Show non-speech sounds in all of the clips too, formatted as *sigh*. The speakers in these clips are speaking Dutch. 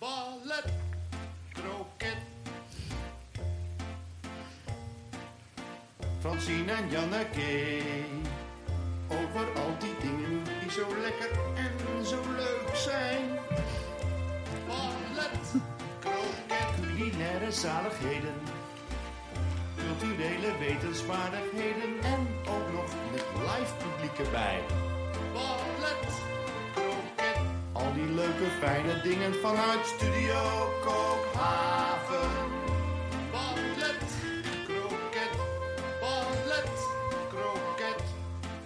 ballet, kroket. Francine en Janneke, over al die dingen die zo lekker en zo leuk zijn. Ballet, kroket, culinaire zaligheden, culturele wetenswaardigheden en ook nog met live publiek erbij. Ballet, die leuke fijne dingen vanuit Studio Kookhaven. Ballet, kroket, ballet, kroket,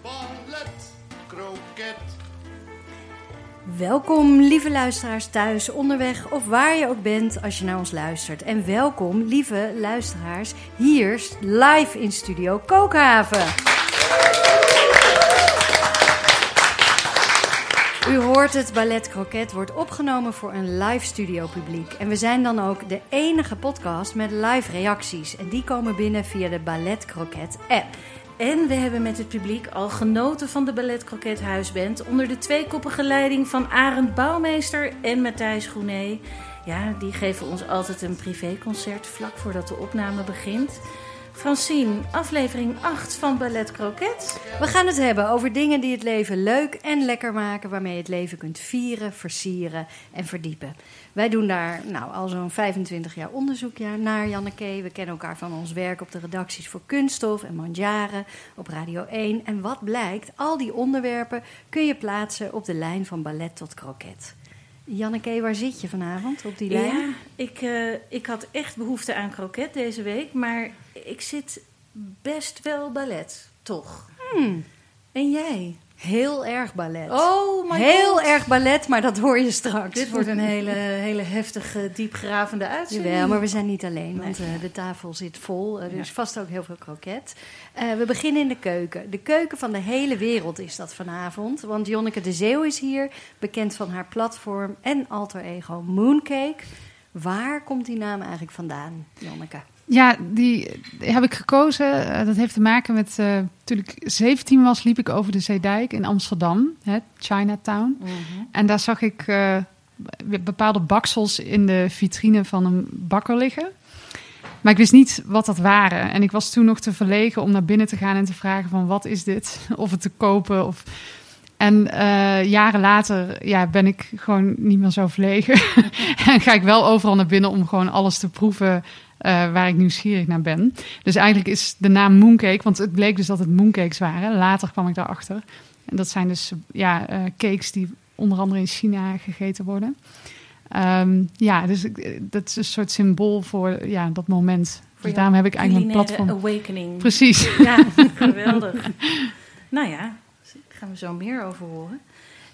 ballet, kroket. Welkom, lieve luisteraars thuis, onderweg of waar je ook bent als je naar ons luistert. En welkom, lieve luisteraars, hier live in Studio Kookhaven. Hoort het, Ballet Croquet wordt opgenomen voor een live studio publiek. En we zijn dan ook de enige podcast met live reacties. En die komen binnen via de Ballet Croquet app. En we hebben met het publiek al genoten van de Ballet Croquet Huisband... onder de tweekoppige leiding van Arend Bouwmeester en Matthijs Groené. Ja, die geven ons altijd een privéconcert vlak voordat de opname begint... Francine, aflevering 8 van Ballet Croquet. We gaan het hebben over dingen die het leven leuk en lekker maken, waarmee je het leven kunt vieren, versieren en verdiepen. Wij doen daar nou, al zo'n 25 jaar onderzoek naar, Janneke. We kennen elkaar van ons werk op de redacties voor Kunststof en Mandjaren op Radio 1. En wat blijkt, al die onderwerpen kun je plaatsen op de lijn van ballet tot croquet. Janneke, waar zit je vanavond op die lijn? Ja, ik, uh, ik had echt behoefte aan kroket deze week, maar ik zit best wel ballet, toch? Hmm. En jij? Heel erg ballet. Oh, my Heel God. erg ballet, maar dat hoor je straks. Dit wordt een hele, hele heftige, diepgravende uitzending. Jawel, maar we zijn niet alleen, Nee. want eh, de tafel zit vol. Eh, er is vast ook heel veel kroket. Eh, we beginnen in de keuken. De keuken van de hele wereld is dat vanavond. Want Jonneke de Zeeuw is hier, bekend van haar platform en alter ego Mooncake. Waar komt die naam eigenlijk vandaan, Jonneke? Ja, die heb ik gekozen. Eh, dat heeft te maken met eh, toen ik 17 was, liep ik over de Zeedijk in Amsterdam, hè, Chinatown. En daar zag ik eh, bepaalde baksels in de vitrine van een bakker liggen. Maar ik wist niet wat dat waren. En ik was toen nog te verlegen om naar binnen te gaan en te vragen van wat is dit? *laughs* Of het te kopen. Of... En jaren later ja, ben ik gewoon niet meer zo verlegen. *laughs* en ga ik wel overal naar binnen om gewoon alles te proeven eh, waar ik nieuwsgierig naar ben. Dus eigenlijk is de naam Mooncake, want het bleek dus dat het mooncakes waren. Later kwam ik daarachter. En dat zijn dus ja, eh, cakes die onder andere in China gegeten worden. Ehm, ja, dus ik- dat is een soort symbool voor ja, dat moment. Voor dus daarom heb ik eigenlijk een platform. awakening. Precies. Ja, *laughs* geweldig. nou ja, daar gaan we zo meer over horen.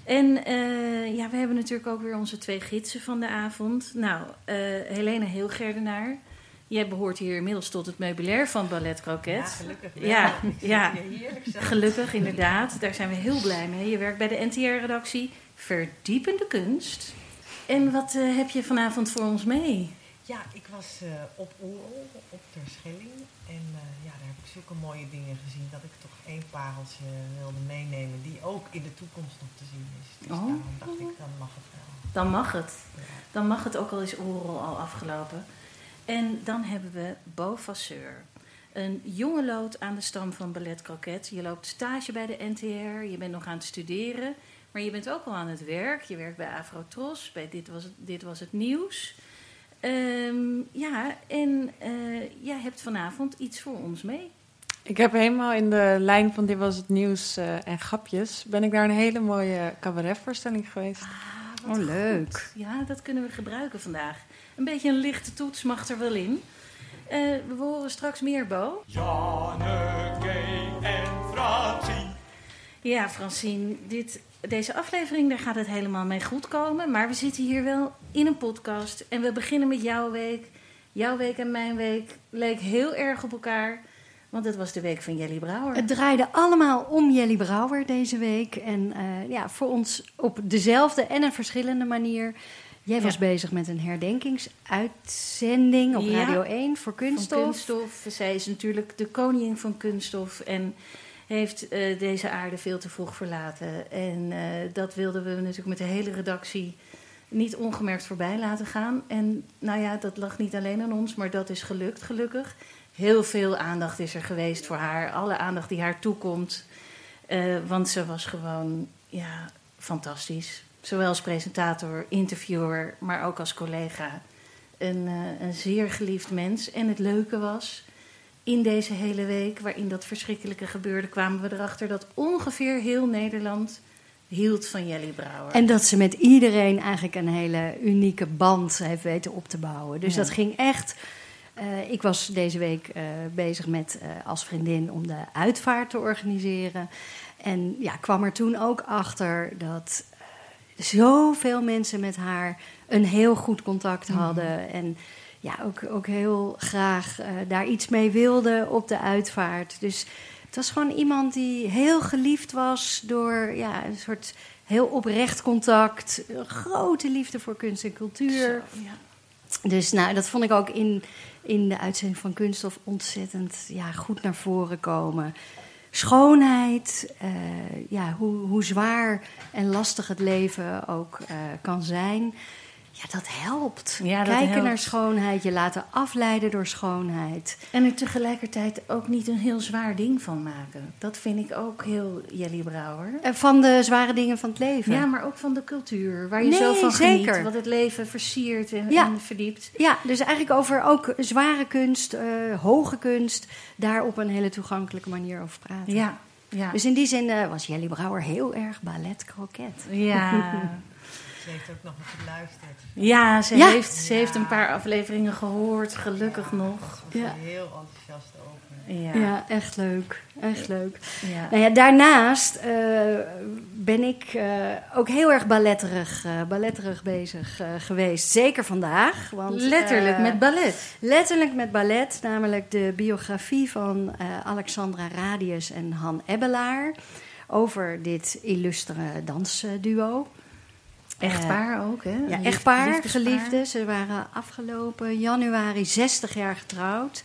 En eh, ja, we hebben natuurlijk ook weer onze twee gidsen van de avond. Nou, eh Helene Heelgerdenaar. Jij behoort hier inmiddels tot het meubilair van Ballet Croquet. gelukkig wel. Ja, zit ja. *laughs* Gelukkig, inderdaad. Daar zijn we heel blij mee. Je werkt bij de NTR-redactie Verdiepende Kunst. En wat eh, heb je vanavond voor ons mee? Ja, ik was eh, op Oerol, op Terschelling. En eh, ja, daar heb ik zulke mooie dingen gezien dat ik toch één pareltje wilde meenemen die ook in de toekomst nog te zien is. Dus Oh. daarom dacht ik, dan mag het wel. Dan mag het. Dan mag het ook al is Oerol al afgelopen. En dan hebben we Beau Vasseur. Een jonge lood aan de stam van Ballet Croquet. Je loopt stage bij de NTR, je bent nog aan het studeren. Maar je bent ook al aan het werk. Je werkt bij Afrotros, bij Dit Was Het, Dit Was het Nieuws. Ehm, ja, en eh, jij hebt vanavond iets voor ons mee. Ik heb helemaal in de lijn van dit was het nieuws eh, en grapjes. Ben ik naar een hele mooie cabaretvoorstelling geweest. Wat Oh, leuk. goed. Ja, dat kunnen we gebruiken vandaag. Een beetje een lichte toets mag er wel in. Eh, we horen straks meer, Bo. Janneke en Francine. Ja, Francine, dit, deze aflevering, daar gaat het helemaal mee goed komen. Maar we zitten hier wel in een podcast. En we beginnen met jouw week. Jouw week en mijn week leek heel erg op elkaar. Want het was de week van Jelly Brouwer. Het draaide allemaal om Jelly Brouwer deze week. En eh, ja, voor ons op dezelfde en een verschillende manier. Jij was Ja. bezig met een herdenkingsuitzending op Ja, Radio 1 voor Van kunststof. kunststof. Zij is natuurlijk de koningin van kunststof. En heeft eh, deze aarde veel te vroeg verlaten. En eh, dat wilden we natuurlijk met de hele redactie niet ongemerkt voorbij laten gaan. En nou ja, dat lag niet alleen aan ons, maar dat is gelukt, gelukkig. Heel veel aandacht is er geweest voor haar. Alle aandacht die haar toekomt. Eh, want ze was gewoon ja, fantastisch. Zowel als presentator, interviewer, maar ook als collega. Een, eh, een zeer geliefd mens. En het leuke was, in deze hele week waarin dat verschrikkelijke gebeurde, kwamen we erachter dat ongeveer heel Nederland hield van Jelly Brouwer. En dat ze met iedereen eigenlijk een hele unieke band heeft weten op te bouwen. Dus Ja. dat ging echt. eh, ik was deze week eh, bezig met als vriendin om de uitvaart te organiseren. En ja, kwam er toen ook achter dat zoveel mensen met haar een heel goed contact hadden. En ja, ook, ook heel graag eh, daar iets mee wilden op de uitvaart. Dus het was gewoon iemand die heel geliefd was door ja, een soort heel oprecht contact. Grote liefde voor kunst en cultuur. Zo, ja. Dus nou, dat vond ik ook in, in de uitzending van Kunststof ontzettend ja, goed naar voren komen. Schoonheid, eh, ja, hoe, hoe zwaar en lastig het leven ook eh, kan zijn. Ja, dat helpt. Ja, dat Kijken helpt. naar schoonheid, je laten afleiden door schoonheid. En er tegelijkertijd ook niet een heel zwaar ding van maken. Dat vind ik ook heel Jelly Brouwer. Eh, Van de zware dingen van het leven. Ja, maar ook van de cultuur, waar je Nee, zo van zeker. geniet. Wat het leven versiert en, Ja. en verdiept. Ja, dus eigenlijk over ook zware kunst, eh, hoge kunst, daar op een hele toegankelijke manier over praten. Ja, ja. Dus in die zin eh, was Jelly Brouwer heel erg ballet kroket. ja. *laughs* Ze heeft ook nog geluisterd. ja, ze, Ja. Heeft, ze heeft een paar afleveringen gehoord, gelukkig nog. Ja. heel enthousiast over. Ja, echt leuk. Echt leuk. ja. Nou ja, daarnaast eh, ben ik eh, ook heel erg balletterig, eh, balletterig bezig eh, geweest. Zeker vandaag. Want, Letterlijk met ballet. Letterlijk met ballet, namelijk de biografie van eh, Alexandra Radius en Han Ebbelaar. Over dit illustere dansduo. Echtpaar ook, hè? Ja, echtpaar, geliefden. Ze waren afgelopen januari 60 jaar getrouwd.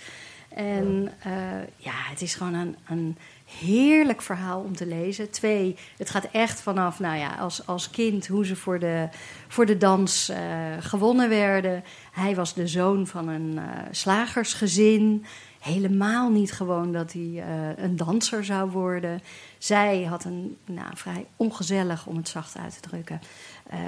En eh, ja, het is gewoon een, een heerlijk verhaal om te lezen. Twee, het gaat echt vanaf, nou ja, als, als kind hoe ze voor de, voor de dans eh, gewonnen werden. Hij was de zoon van een eh, slagersgezin. Helemaal niet gewoon dat hij een danser zou worden. Zij had een nou, vrij ongezellig, om het zacht uit te drukken, eh,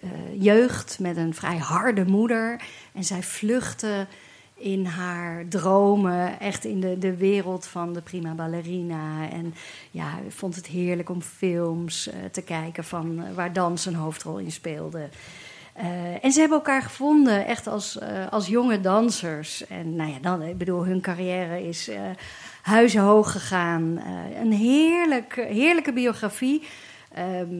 eh, jeugd met een vrij harde moeder. En zij vluchtte in haar dromen echt in de, de wereld van de prima ballerina. En ja, vond het heerlijk om films eh, te kijken van, waar dans een hoofdrol in speelde. En ze hebben elkaar gevonden, echt als, als jonge dansers. En nou ja, dan, ik bedoel, hun carrière is huizenhoog gegaan. Een heerlijk, heerlijke biografie. Ehm,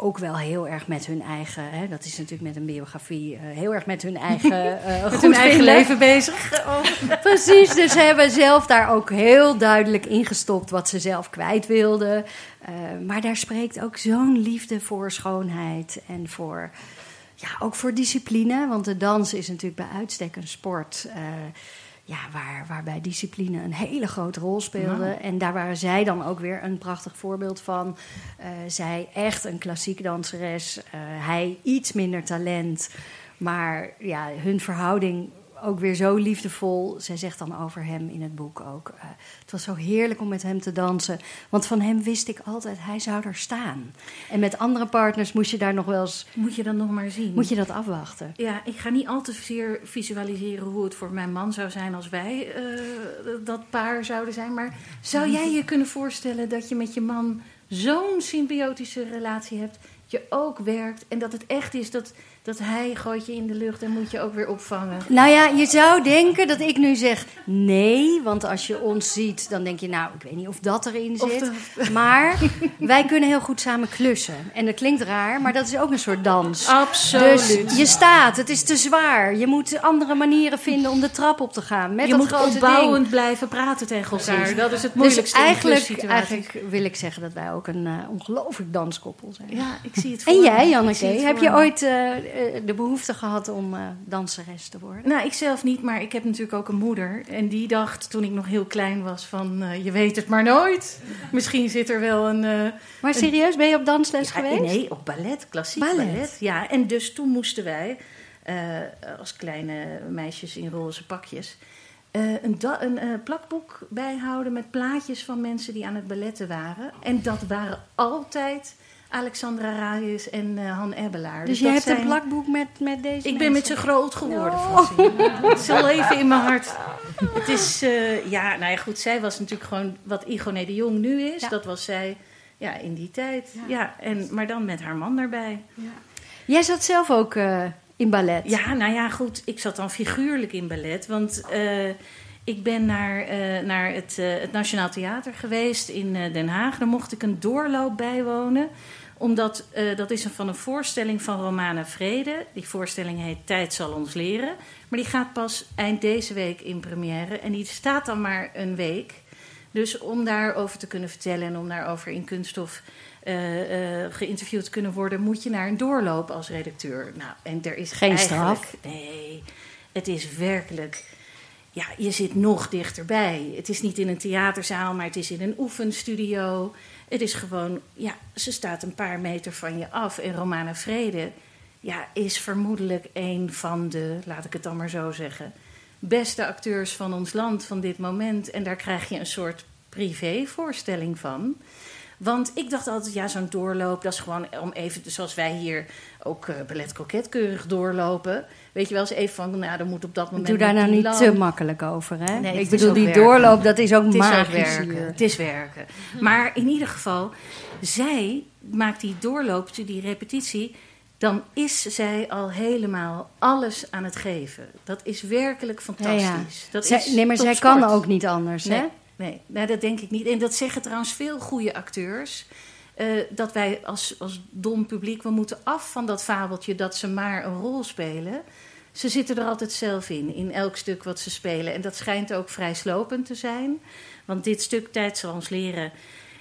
ook wel heel erg met hun eigen, hè, dat is natuurlijk met een biografie, eh, heel erg met hun eigen *laughs* Met goed hun eigen leven bezig. *laughs* Precies, dus ze hebben zelf daar ook heel duidelijk ingestopt wat ze zelf kwijt wilden. Maar daar spreekt ook zo'n liefde voor schoonheid en voor, ja, ook voor discipline. Want de dans is natuurlijk bij uitstek een sport. Ja, waar, waarbij discipline een hele grote rol speelde. Nou. En daar waren zij dan ook weer een prachtig voorbeeld van. Eh, zij echt een klassiek danseres. eh, hij iets minder talent. Maar ja, hun verhouding ook weer zo liefdevol. Zij zegt dan over hem in het boek ook. eh, het was zo heerlijk om met hem te dansen. Want van hem wist ik altijd, hij zou er staan. En met andere partners moest je daar nog wel eens... Moet je dan nog maar zien. Moet je dat afwachten. Ja, ik ga niet al te zeer visualiseren hoe het voor mijn man zou zijn als wij eh, dat paar zouden zijn. Maar zou jij je kunnen voorstellen dat je met je man zo'n symbiotische relatie hebt, je ook werkt en dat het echt is dat, dat hij gooit je in de lucht en moet je ook weer opvangen? Nou ja, je zou denken dat ik nu zeg nee. Want als je ons ziet, dan denk je, nou, ik weet niet of dat erin zit. *laughs* Maar wij kunnen heel goed samen klussen. En dat klinkt raar, maar dat is ook een soort dans. Absoluut. Dus je staat, het is te zwaar. Je moet andere manieren vinden om de trap op te gaan. Met je dat moet grote opbouwend ding. blijven praten tegen elkaar. Precies. Dat is het Dus moeilijkste in eigenlijk, klussituaties. eigenlijk wil ik zeggen dat wij ook een eh, ongelooflijk danskoppel zijn. Ja, ik zie het voor En jij, Janneke, heb je ooit eh, de behoefte gehad om eh, danseres te worden? Nou, ik zelf niet, maar ik heb natuurlijk ook een moeder. En die dacht toen ik nog heel klein was van, eh, je weet het maar nooit. Misschien zit er wel een... eh, Maar serieus, ben je op dansles ja, geweest? Nee, op ballet, klassiek Ballet. ballet. Ja, en dus toen moesten wij, eh, als kleine meisjes in roze pakjes... eh, een, een eh, plakboek bijhouden met plaatjes van mensen die aan het balletten waren. En dat waren altijd Alexandra Radius en eh, Han Ebbelaar. Dus je dat hebt een zijn- plakboek met, met deze Ik ben met ze groot geworden. Francine. *laughs* Het is al even in mijn hart. Het is, eh, ja, nou ja, goed. Zij was natuurlijk gewoon wat Igoné de Jong nu is. Ja. Dat was zij, ja, in die tijd. Ja. en, maar dan met haar man daarbij. Jij zat zelf ook eh, in ballet. Ja, nou ja, goed. Ik zat dan figuurlijk in ballet. Want ik ben naar, naar het, het Nationaal Theater geweest in Den Haag. Daar mocht ik een doorloop bijwonen. Omdat eh, dat is een, van een voorstelling van Romana Vrede. Die voorstelling heet Tijd zal ons leren. Maar die gaat pas eind deze week in première. En die staat dan maar een week. Dus om daarover te kunnen vertellen en om daarover in kunststof eh, eh, geïnterviewd te kunnen worden, moet je naar een doorloop als redacteur. Nou, en er is Geen straf. Nee, het is werkelijk. Ja, je zit nog dichterbij. Het is niet in een theaterzaal, maar het is in een oefenstudio. Het is gewoon, ja, ze staat een paar meter van je af. En Romana Vrede, ja, is vermoedelijk een van de, laat ik het dan maar zo zeggen, beste acteurs van ons land van dit moment. En daar krijg je een soort privévoorstelling van. Want ik dacht altijd, ja, zo'n doorloop, dat is gewoon om even, zoals wij hier ook ballet keurig doorlopen. Weet je wel eens even van, nou, dan moet op dat moment. Doe daar nou niet te makkelijk over, hè? Nee, ik bedoel, die werken. doorloop, dat is ook Het is ook magisch werken. hier. Het is werken. Maar in ieder geval, zij maakt die doorloop, die repetitie. Dan is zij al helemaal alles aan het geven. Dat is werkelijk fantastisch. ja. Dat Zij- is nee, maar zij kan ook niet anders, hè? Nee, nee, dat denk ik niet. En dat zeggen trouwens veel goede acteurs. eh, dat wij als, als dom publiek, we moeten af van dat fabeltje dat ze maar een rol spelen. Ze zitten er altijd zelf in, in elk stuk wat ze spelen. En dat schijnt ook vrij slopend te zijn. Want dit stuk Tijd zal ons leren.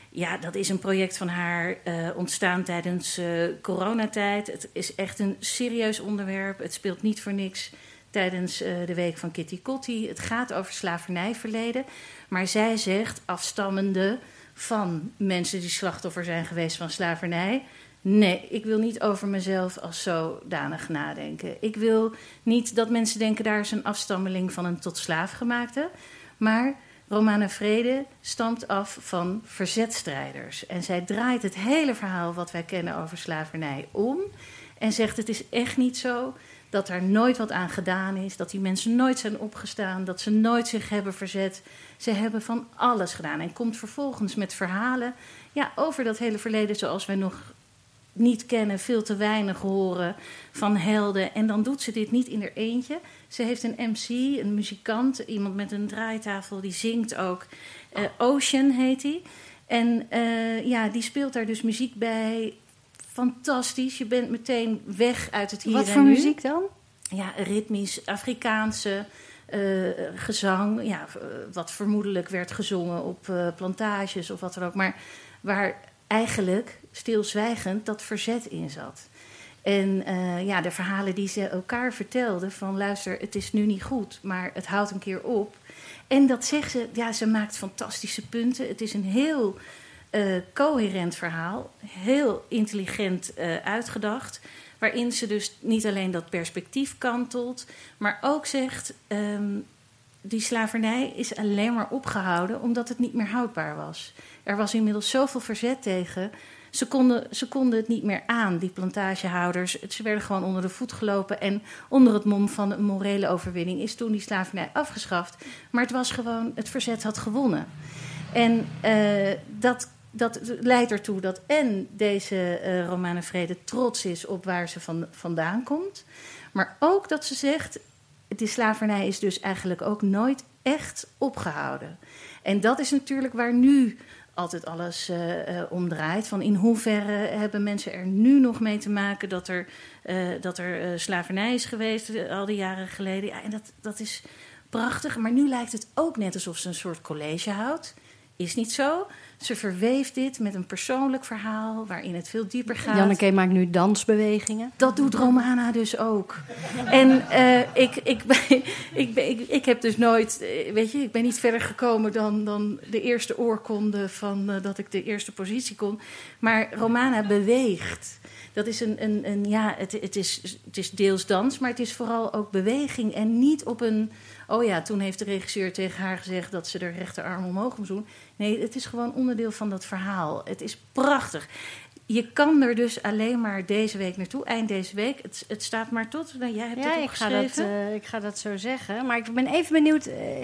Ja, dat is een project van haar eh, ontstaan tijdens eh, coronatijd. Het is echt een serieus onderwerp. Het speelt niet voor niks tijdens eh, de week van Kitty Kotti. Het gaat over slavernijverleden. Maar zij zegt, afstammende van mensen die slachtoffer zijn geweest van slavernij. Nee, ik wil niet over mezelf als zodanig nadenken. Ik wil niet dat mensen denken daar is een afstammeling van een tot slaaf gemaakte. Maar Romana Vrede stamt af van verzetstrijders. En zij draait het hele verhaal wat wij kennen over slavernij om. En zegt het is echt niet zo dat er nooit wat aan gedaan is. Dat die mensen nooit zijn opgestaan. Dat ze nooit zich hebben verzet. Ze hebben van alles gedaan. En komt vervolgens met verhalen ja, over dat hele verleden zoals wij nog niet kennen, veel te weinig horen van helden. En dan doet ze dit niet in haar eentje. Ze heeft een MC, een muzikant, iemand met een draaitafel, die zingt ook. Eh, Ocean heet hij. En eh, ja, die speelt daar dus muziek bij. Fantastisch. Je bent meteen weg uit het hier Wat en voor nu. muziek dan? Ja, ritmisch, Afrikaanse eh, gezang. Ja, eh, wat vermoedelijk werd gezongen op eh, plantages of wat dan ook. Maar waar eigenlijk stilzwijgend dat verzet in zat. En ja, de verhalen die ze elkaar vertelden: van luister, het is nu niet goed, maar het houdt een keer op. En dat zegt ze, ja, ze maakt fantastische punten. Het is een heel eh, coherent verhaal, heel intelligent eh, uitgedacht. Waarin ze dus niet alleen dat perspectief kantelt, maar ook zegt: ehm, die slavernij is alleen maar opgehouden omdat het niet meer houdbaar was. Er was inmiddels zoveel verzet tegen. Ze konden, ze konden het niet meer aan, die plantagehouders. Ze werden gewoon onder de voet gelopen. En onder het mom van een morele overwinning is toen die slavernij afgeschaft. Maar het was gewoon, het verzet had gewonnen. En eh, dat, dat leidt ertoe dat en deze eh Romane Vrede trots is op waar ze van, vandaan komt. Maar ook dat ze zegt, die slavernij is dus eigenlijk ook nooit echt opgehouden. En dat is natuurlijk waar nu altijd alles eh, eh, om draait. Van in hoeverre hebben mensen er nu nog mee te maken dat er, dat er slavernij is geweest al die jaren geleden. Ja, en dat, dat is prachtig. Maar nu lijkt het ook net alsof ze een soort college houdt. is niet zo. Ze verweeft dit met een persoonlijk verhaal waarin het veel dieper gaat. Janneke maakt nu dansbewegingen. Dat doet Romana dus ook. En eh, ik, ik, ben, *laughs* ik, ik, ik heb dus nooit, eh, weet je, ik ben niet verder gekomen dan, dan de eerste oorkonde van eh, dat ik de eerste positie kon. Maar Romana beweegt. Dat is een, een, een ja, het, het, is, het is deels dans, maar het is vooral ook beweging. En niet op een, oh ja, toen heeft de regisseur tegen haar gezegd dat ze de rechterarm omhoog moest doen. Nee, het is gewoon onderdeel van dat verhaal. Het is prachtig. Je kan er dus alleen maar deze week naartoe, eind deze week. Het, het staat maar tot. Nou, jij hebt Ja, het ik ga, dat, eh, ik ga dat zo zeggen. Maar ik ben even benieuwd. eh,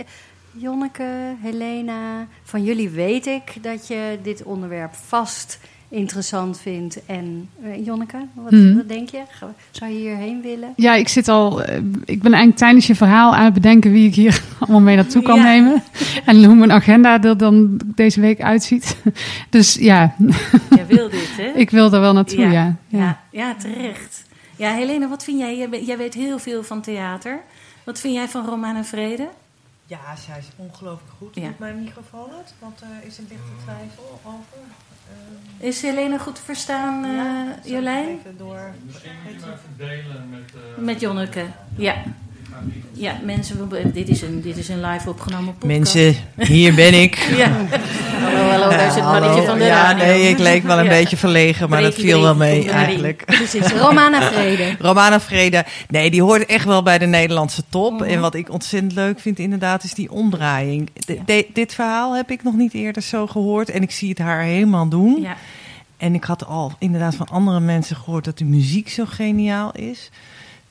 Jonneke, Helena, van jullie weet ik dat je dit onderwerp vast interessant vindt. En eh, Jonneke, wat, Mhm. wat denk je? Zou je hierheen willen? Ja, ik zit al. eh, Ik ben eigenlijk tijdens je verhaal aan het bedenken wie ik hier *laughs* allemaal mee naartoe kan Ja. nemen. En hoe mijn agenda er dan deze week uitziet. *laughs* Dus ja, Jij wil dit, hè? *laughs* ik wil er wel naartoe, ja. ja, ja. ja, ja, terecht. Ja, Helene, wat vind jij? Jij, weet heel veel van theater. Wat vind jij van Romana Vrede? Ja, zij is ongelooflijk goed. Ja. Met mijn microfoon het, want er is een lichte twijfel over. Ehm, Is Helene goed te verstaan, eh, ja, ik Jolijn? Even door. Weet je- verdelen met... eh, Met Jonneke. Ja. Ja, mensen, dit is een, dit is een live opgenomen podcast. Mensen, hier ben ik. *laughs* Ja. *laughs* Hallo, hallo, daar zit het Hallo. mannetje van de Ja, radio. nee, ik leek wel een beetje verlegen, maar dat viel wel mee eigenlijk. Precies, Romana Vrede. *laughs* Romana Vrede, nee, die hoort echt wel bij de Nederlandse top. Mhm. En wat ik ontzettend leuk vind inderdaad, is die omdraaiing. De- de- dit verhaal heb ik nog niet eerder zo gehoord en ik zie het haar helemaal doen. Ja. En ik had al inderdaad van andere mensen gehoord dat de muziek zo geniaal is.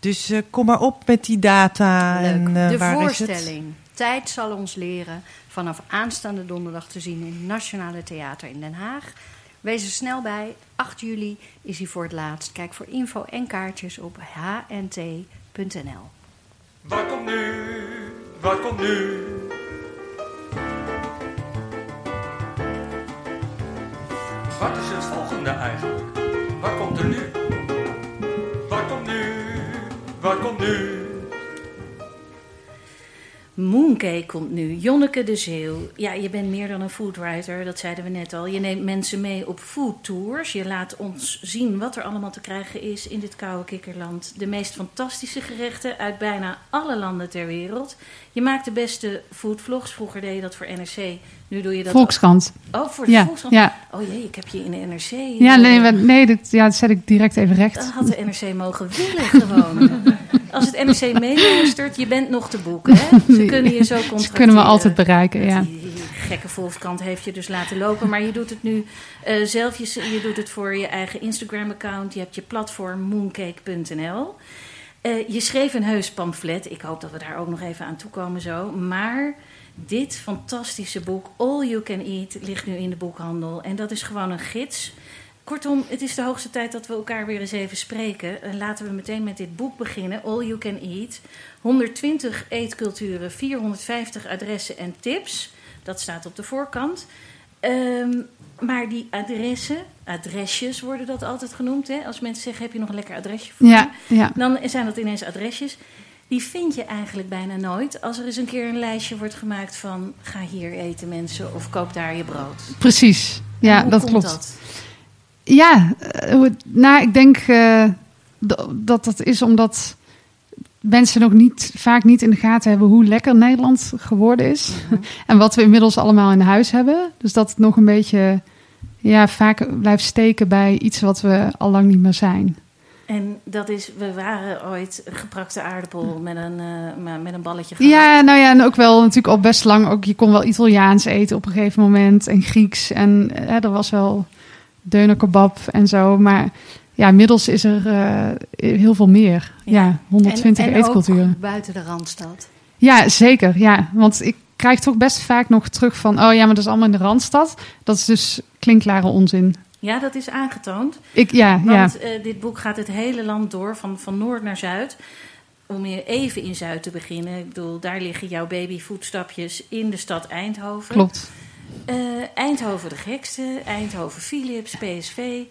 Dus eh, kom maar op met die data. Leuk. En, eh, de waar is het? voorstelling Tijd zal ons leren vanaf aanstaande donderdag te zien in het Nationale Theater in Den Haag. Wees er snel bij. 8 juli is hij voor het laatst. Kijk voor info en kaartjes op hnt.nl. Waar komt nu? Waar komt nu? Wat is het volgende eigenlijk? Wat komt er nu? Wat komt nu? Wat komt nu? Mooncake komt nu. Jonneke de Zeeuw. Ja, je bent meer dan een foodwriter, dat zeiden we net al. Je neemt mensen mee op foodtours. Je laat ons zien wat er allemaal te krijgen is in dit koude kikkerland. De meest fantastische gerechten uit bijna alle landen ter wereld. Je maakt de beste foodvlogs. Vroeger deed je dat voor NRC. Nu doe je dat... Volkskrant. Oh, voor de Ja, Volkskrant. ja. Oh jee, ik heb je in de NRC... Ja, nee, nee dat, ja, dat zet ik direct even recht. dat had de NRC mogen willen gewoon. *laughs* Als het NRC meeluistert, je bent nog te boeken. Hè? Ze kunnen je zo contracteren. Ze kunnen me altijd bereiken, ja. Die, gekke Volkskrant heeft je dus laten lopen. Maar je doet het nu eh, zelf. Je, je doet het voor je eigen Instagram-account. Je hebt je platform mooncake.nl. Eh, je schreef een heus pamflet. Ik hoop dat we daar ook nog even aan toekomen zo. Maar dit fantastische boek, All You Can Eat, ligt nu in de boekhandel. En dat is gewoon een gids. Kortom, het is de hoogste tijd dat we elkaar weer eens even spreken. En laten we meteen met dit boek beginnen, All You Can Eat. 120 eetculturen, 450 adressen en tips. Dat staat op de voorkant. Ehm, maar die adressen, adresjes worden dat altijd genoemd. Hè? Als mensen zeggen, heb je nog een lekker adresje voor Ja, me? ja. Dan zijn dat ineens adresjes. Die vind je eigenlijk bijna nooit. Als er eens een keer een lijstje wordt gemaakt van... ga hier eten mensen of koop daar je brood. Precies. Ja, Hoe dat komt klopt. dat? Ja, eh, nou, ik denk eh, dat dat is omdat mensen nog niet, vaak niet in de gaten hebben hoe lekker Nederland geworden is. en wat we inmiddels allemaal in huis hebben. Dus dat het nog een beetje ja, vaak blijft steken bij iets wat we al lang niet meer zijn. En dat is, we waren ooit geprakte aardappel met een, eh, met een balletje gehakt. Ja, nou ja, en ook wel natuurlijk al best lang. Ook, je kon wel Italiaans eten op een gegeven moment en Grieks. En eh, er was wel deuner kebab en zo. Maar ja, inmiddels is er eh, heel veel meer. Ja. Ja, 120 en, en eetculturen. ook buiten de Randstad. Ja, zeker. Ja, want ik krijg toch best vaak nog terug van... oh ja, maar dat is allemaal in de Randstad. Dat is dus klinkklare onzin. Ja, dat is aangetoond. Ik, ja, ja. Want eh, dit boek gaat het hele land door, van, van noord naar zuid. Om je even in Zuid te beginnen. Ik bedoel, daar liggen jouw babyvoetstapjes in de stad Eindhoven. klopt. Eh, Eindhoven de gekste, Eindhoven Philips, PSV.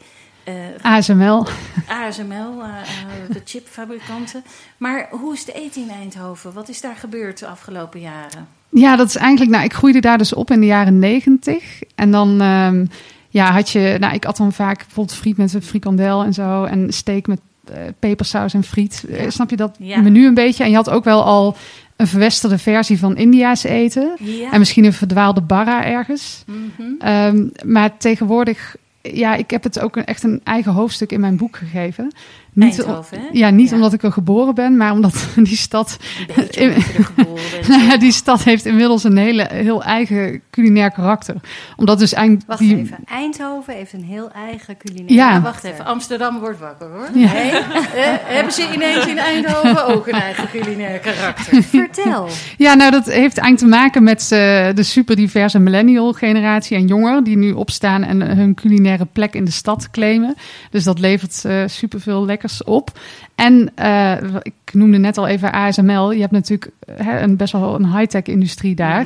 Eh, ASML. ASML, eh, eh, de chipfabrikanten. Maar hoe is de eten in Eindhoven? Wat is daar gebeurd de afgelopen jaren? Ja, dat is eigenlijk, nou, ik groeide daar dus op in de jaren negentig. En dan ehm, ja, had je, nou, ik at dan vaak bijvoorbeeld friet met een frikandel en zo. En steak met pepersaus en friet. Snap je dat Ja. menu een beetje? En je had ook wel al een verwesterde versie van India's eten. Ja. En misschien een verdwaalde barra ergens. Mhm. Ehm, maar tegenwoordig, ja, ik heb het ook echt een eigen hoofdstuk in mijn boek gegeven. Niet, om- ja, niet Ja. omdat ik er geboren ben, maar omdat *laughs* die stad er *laughs* geboren bent. nou ja, die stad heeft inmiddels een hele, heel eigen culinair karakter. Omdat dus eigenlijk Wacht die, even. Eindhoven heeft een heel eigen culinair. Ja. Ja, wacht even. Amsterdam wordt wakker hoor. Ja. Nee, eh, hebben ze ineens in Eindhoven ook een eigen culinair karakter? *laughs* Vertel. Ja, nou dat heeft eigenlijk te maken met eh, de super diverse millennial generatie en jongeren die nu opstaan en hun culinaire plek in de stad claimen. Dus dat levert eh superveel lekkers op. En eh, ik noemde net al even ASML. Je hebt natuurlijk eh, hè, een best wel een high-tech industrie daar.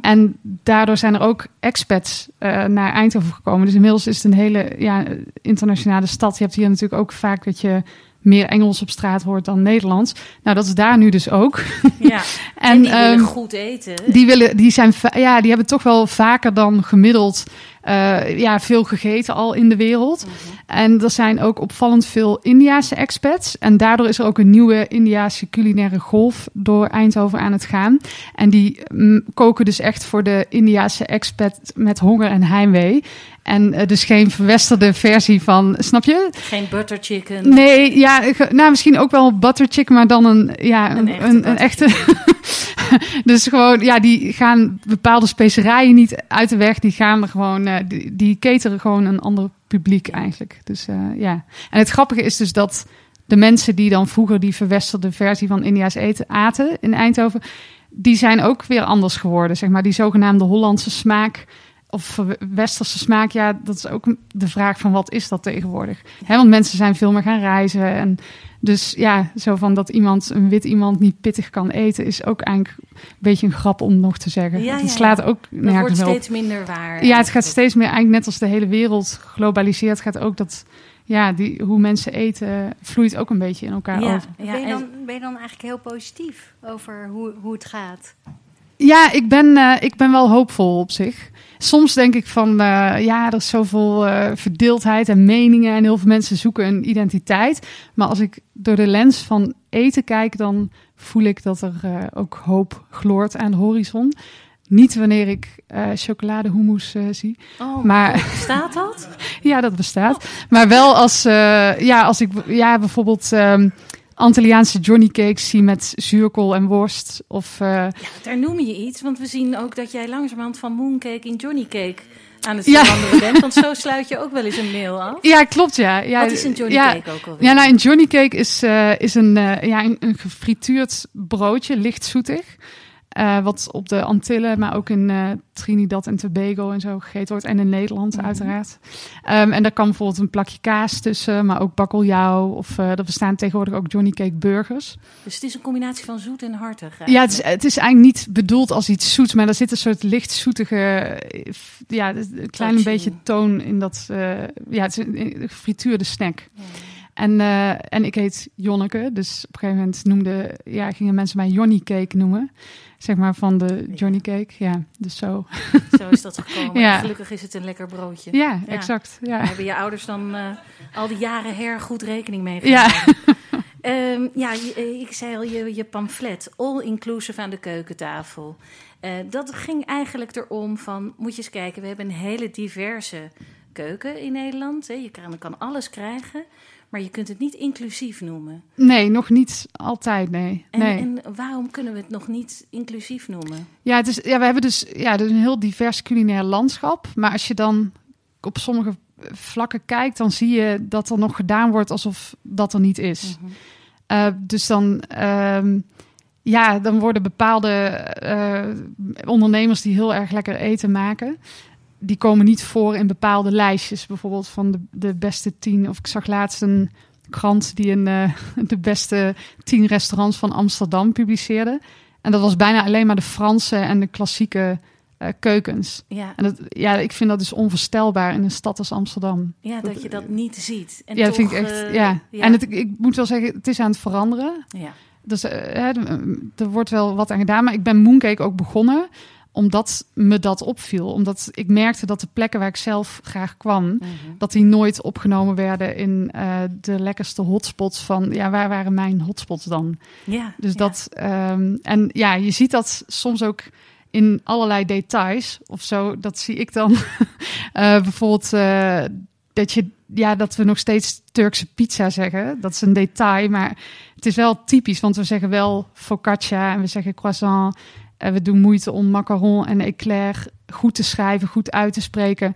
En daardoor zijn er ook expats eh, naar Eindhoven gekomen. Dus inmiddels is het een hele ja, internationale stad. Je hebt hier natuurlijk ook vaak dat je meer Engels op straat hoort dan Nederlands. Nou, dat is daar nu dus ook. Ja, *laughs* en, die willen ehm, goed eten. die, willen, die, zijn, ja, die hebben toch wel vaker dan gemiddeld eh, ja, veel gegeten al in de wereld. En er zijn ook opvallend veel Indiaanse expats. En daardoor is er ook een nieuwe Indiaanse culinaire golf door Eindhoven aan het gaan. En die mm, koken dus echt voor de Indiaanse expat met honger en heimwee. En eh, dus geen verwesterde versie van, snap je? Geen butter chicken. Nee, ja, nou misschien ook wel butter chicken, maar dan een, ja, Een een, echte. *laughs* *laughs* dus gewoon, ja, die gaan bepaalde specerijen niet uit de weg. Die gaan er gewoon, eh, die, die cateren gewoon een ander publiek eigenlijk. Dus eh, ja. En het grappige is dus dat de mensen die dan vroeger die verwesterde versie van India's eten aten in Eindhoven, die zijn ook weer anders geworden. Zeg maar die zogenaamde Hollandse smaak of westerse smaak, ja, dat is ook de vraag van wat is dat tegenwoordig? Hè, want mensen zijn veel meer gaan reizen. En dus ja, zo van dat iemand, een wit iemand niet pittig kan eten, is ook eigenlijk een beetje een grap om nog te zeggen. Ja, het ja, slaat ja. ook wordt nergens op. steeds minder waar. Ja, het gaat steeds meer, eigenlijk net als de hele wereld globaliseert, gaat ook dat, ja, die, hoe mensen eten, vloeit ook een beetje in elkaar Ja, over. ja, ben, je en- dan, ben je dan eigenlijk heel positief over hoe, hoe het gaat? Ja, ik ben, eh, ik ben wel hoopvol op zich. Soms denk ik van, eh, ja, er is zoveel eh, verdeeldheid en meningen en heel veel mensen zoeken een identiteit. Maar als ik door de lens van eten kijk, dan voel ik dat er ook hoop gloort aan de horizon. Niet wanneer ik chocoladehummus eh, zie. Oh, Maar- Staat dat? *laughs* Ja, dat bestaat. Maar wel als, ja, als ik ja, bijvoorbeeld ehm Antilliaanse Johnny cakes zie met zuurkool en worst. Of eh, Ja, daar noem je iets, want we zien ook dat jij langzamerhand van mooncake in Johnny cake aan het Ja. veranderen bent. Want zo sluit je ook wel eens een mail af. ja, klopt ja. ja Wat is een Johnny ja, cake ook alweer? Ja, nou, een Johnny cake is, eh, is een, eh, ja, een, een gefrituurd broodje, licht zoetig. Eh, wat op de Antillen, maar ook in eh, Trinidad en Tobago en zo gegeten wordt. En in Nederland Mhm. uiteraard. Ehm, en daar kan bijvoorbeeld een plakje kaas tussen, maar ook bakkeljauw. Of eh, er bestaan tegenwoordig ook Johnny cake burgers. Dus het is een combinatie van zoet en hartig. Ja, het is, het is eigenlijk niet bedoeld als iets zoets, maar er zit een soort licht zoetige, ja, een klein Touchy. beetje toon in dat, ja, het is een, een gefrituurde snack. En, en ik heet Jonneke, dus op een gegeven moment noemde, ja, gingen mensen mij Johnny Cake noemen. Zeg maar van de Johnny Cake, ja, dus zo. Zo is dat gekomen. *laughs* Ja. En gelukkig is het een lekker broodje. Ja, Ja. exact. Daar Ja. hebben je ouders dan eh, al die jaren her goed rekening mee Ja. gehouden. *laughs* Ehm, ja, je- eh, ik zei al, je, je pamflet, all inclusive aan de keukentafel. Eh, dat ging eigenlijk erom van, moet je eens kijken, we hebben een hele diverse keuken in Nederland. Hè. Je kan, kan alles krijgen, maar je kunt het niet inclusief noemen. Nee, nog niet altijd, nee. En, nee. en waarom kunnen we het nog niet inclusief noemen? Ja, het is, ja, we hebben dus, ja, dus een heel divers culinair landschap. Maar als je dan op sommige vlakken kijkt, dan zie je dat er nog gedaan wordt alsof dat er niet is. Eh, dus dan, ehm, ja, dan worden bepaalde eh, ondernemers die heel erg lekker eten maken, die komen niet voor in bepaalde lijstjes. Bijvoorbeeld van de, de beste tien. Of ik zag laatst een krant die een, eh, *laughs* de beste tien restaurants van Amsterdam publiceerde. En dat was bijna alleen maar de Franse en de klassieke eh, keukens. Ja, En dat, ja, ik vind dat dus onvoorstelbaar in een stad als Amsterdam. ja, dat je dat niet ziet. En ja, dat vind ik echt. eh, ja. En het, ik moet wel zeggen, het is aan het veranderen. ja. Dus hè, er wordt wel wat aan gedaan. Maar ik ben Mooncake ook begonnen omdat me dat opviel. Omdat ik merkte dat de plekken waar ik zelf graag kwam, Mhm. dat die nooit opgenomen werden in eh, de lekkerste hotspots van, ja, waar waren mijn hotspots dan? ja, Dus ja. dat, ehm, en ja, je ziet dat soms ook in allerlei details of zo. Dat zie ik dan *laughs* Eh, bijvoorbeeld eh, dat je, ja, dat we nog steeds Turkse pizza zeggen. Dat is een detail, maar het is wel typisch, want we zeggen wel focaccia en we zeggen croissant. En we doen moeite om macaron en éclair goed te schrijven, goed uit te spreken.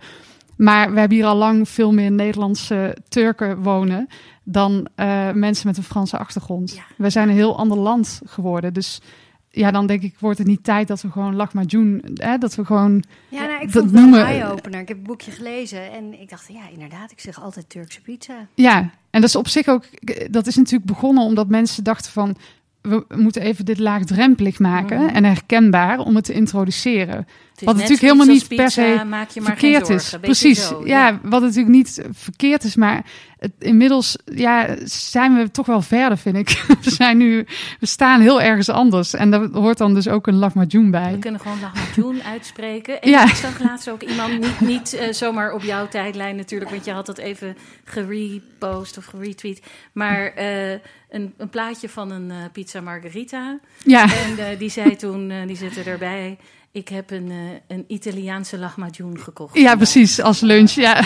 Maar we hebben hier al lang veel meer Nederlandse Turken wonen dan eh, mensen met een Franse achtergrond. Ja. We zijn een heel ander land geworden. Dus ja, dan denk ik, wordt het niet tijd dat we gewoon lahmacun, hè, dat we gewoon... Ja, nou, ik vond het een eye-opener. Ik heb het boekje gelezen en ik dacht, ja, inderdaad, ik zeg altijd Turkse pizza. Ja, en dat is op zich ook, dat is natuurlijk begonnen omdat mensen dachten van, we moeten even dit laagdrempelig maken Mhm. en herkenbaar om het te introduceren. Wat natuurlijk helemaal niet per se maak je maar verkeerd is. Precies. zo, ja, wat natuurlijk niet verkeerd is, maar het, inmiddels ja, zijn we toch wel verder, vind ik. *laughs* We zijn nu, we staan heel ergens anders en daar hoort dan dus ook een lahmacun bij. We kunnen gewoon lahmacun *laughs* uitspreken. En Ja. ik zag laatst ook iemand, niet, niet eh, zomaar op jouw tijdlijn natuurlijk, want je had dat even gerepost of geretweet. Maar eh, een, een plaatje van een eh, pizza margherita. Ja, En die zei toen, die zette erbij, ik heb een, eh, een Italiaanse lahmacun gekocht. ja, precies, als lunch, ja. *laughs*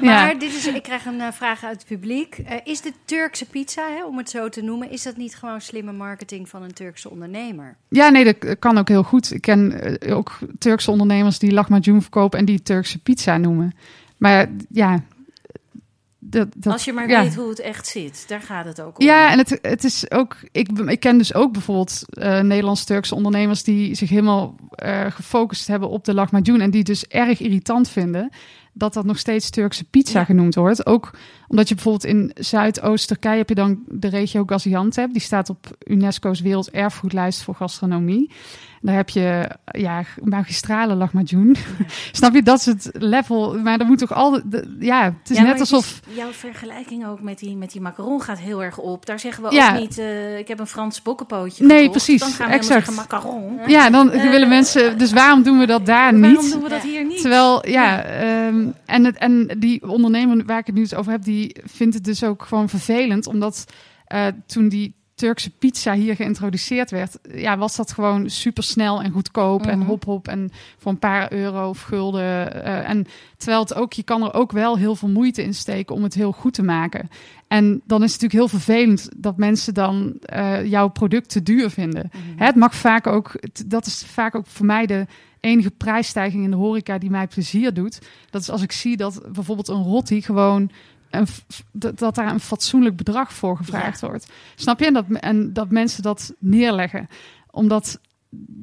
Maar ja. dit is, ik krijg een eh, vraag uit het publiek. Eh, is de Turkse pizza, hè, om het zo te noemen, is dat niet gewoon slimme marketing van een Turkse ondernemer? Ja, nee, dat kan ook heel goed. Ik ken ook Turkse ondernemers die lahmacun verkopen en die Turkse pizza noemen. Maar ja, dat, dat, Als je maar ja. weet hoe het echt zit, daar gaat het ook om. Ja, en het, het is ook. Ik, ik ken dus ook bijvoorbeeld eh Nederlands-Turkse ondernemers die zich helemaal eh, gefocust hebben op de lahmacun en die dus erg irritant vinden dat dat nog steeds Turkse pizza Ja. genoemd wordt. Ook omdat je bijvoorbeeld in Zuidoost-Turkije heb je dan de regio Gaziantep. Die staat op UNESCO's werelderfgoedlijst voor gastronomie. Daar heb je ja, magistrale lahmacun. *laughs* Snap je? Dat is het level. Maar dan moet toch al... de- ja, het is Ja, net alsof... is- jouw vergelijking ook met die, met die macaron gaat heel erg op. Daar zeggen we Ja. ook niet, eh, ik heb een Frans bokkenpootje Nee, gekocht. precies, Dan gaan we exact. zeggen macaron. Ja, dan Eh, willen mensen... Dus waarom doen we dat daar Waarom niet? doen we dat hier niet? Terwijl, ja, ehm, en, het, en die ondernemer waar ik het nu eens over heb, die vindt het dus ook gewoon vervelend, omdat eh, toen die Turkse pizza hier geïntroduceerd werd, ja, was dat gewoon super snel en goedkoop en Mhm. hop hop en voor een paar euro of gulden. eh, en terwijl het ook, je kan er ook wel heel veel moeite in steken om het heel goed te maken. En dan is het natuurlijk heel vervelend dat mensen dan eh, jouw product te duur vinden. Mhm. Hè, Het mag vaak ook, dat is vaak ook voor mij de enige prijsstijging in de horeca die mij plezier doet. Dat is als ik zie dat bijvoorbeeld een rotti gewoon een, dat, daar een fatsoenlijk bedrag voor gevraagd wordt. Snap je? En dat, en dat mensen dat neerleggen. Omdat